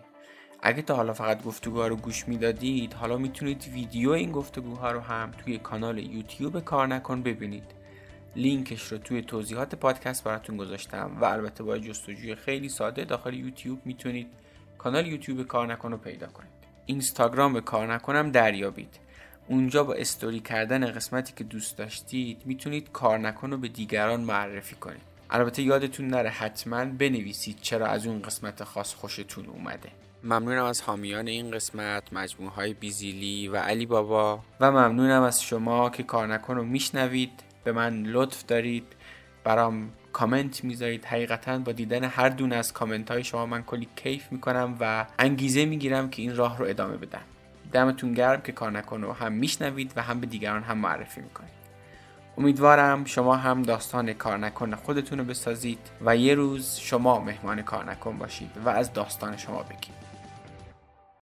اگه تا حالا فقط گفتگوها رو گوش می‌دادید حالا می‌تونید ویدیو این گفتگوها رو هم توی کانال یوتیوب کار نکن ببینید. لینکش رو توی توضیحات پادکست براتون گذاشتم و البته با جستجوی خیلی ساده داخل یوتیوب می‌تونید کانال یوتیوب کار نکن رو پیدا کنید. اینستاگرام به کار نکنم دریابید. اونجا با استوری کردن قسمتی که دوست داشتید می‌تونید کار نکن رو به دیگران معرفی کنید. البته یادتون نره حتما بنویسید چرا از اون قسمت خاص خوشتون اومده. ممنونم از حامیان این قسمت مجموعه های بیزیلی و علی بابا. و ممنونم از شما که کار نکن رو میشنوید. به من لطف دارید. برام کامنت می‌ذارید. حقیقتا با دیدن هر دونه از کامنت های شما من کلی کیف می‌کنم و انگیزه می‌گیرم که این راه رو ادامه بدم. دمتون گرم که کار نکن رو هم میشنوید و هم به دیگران هم معرفی می‌کنید. امیدوارم شما هم داستان کار نکن خودتون رو بسازید و یه روز شما مهمان کار نکن باشید و از داستان شما بگید.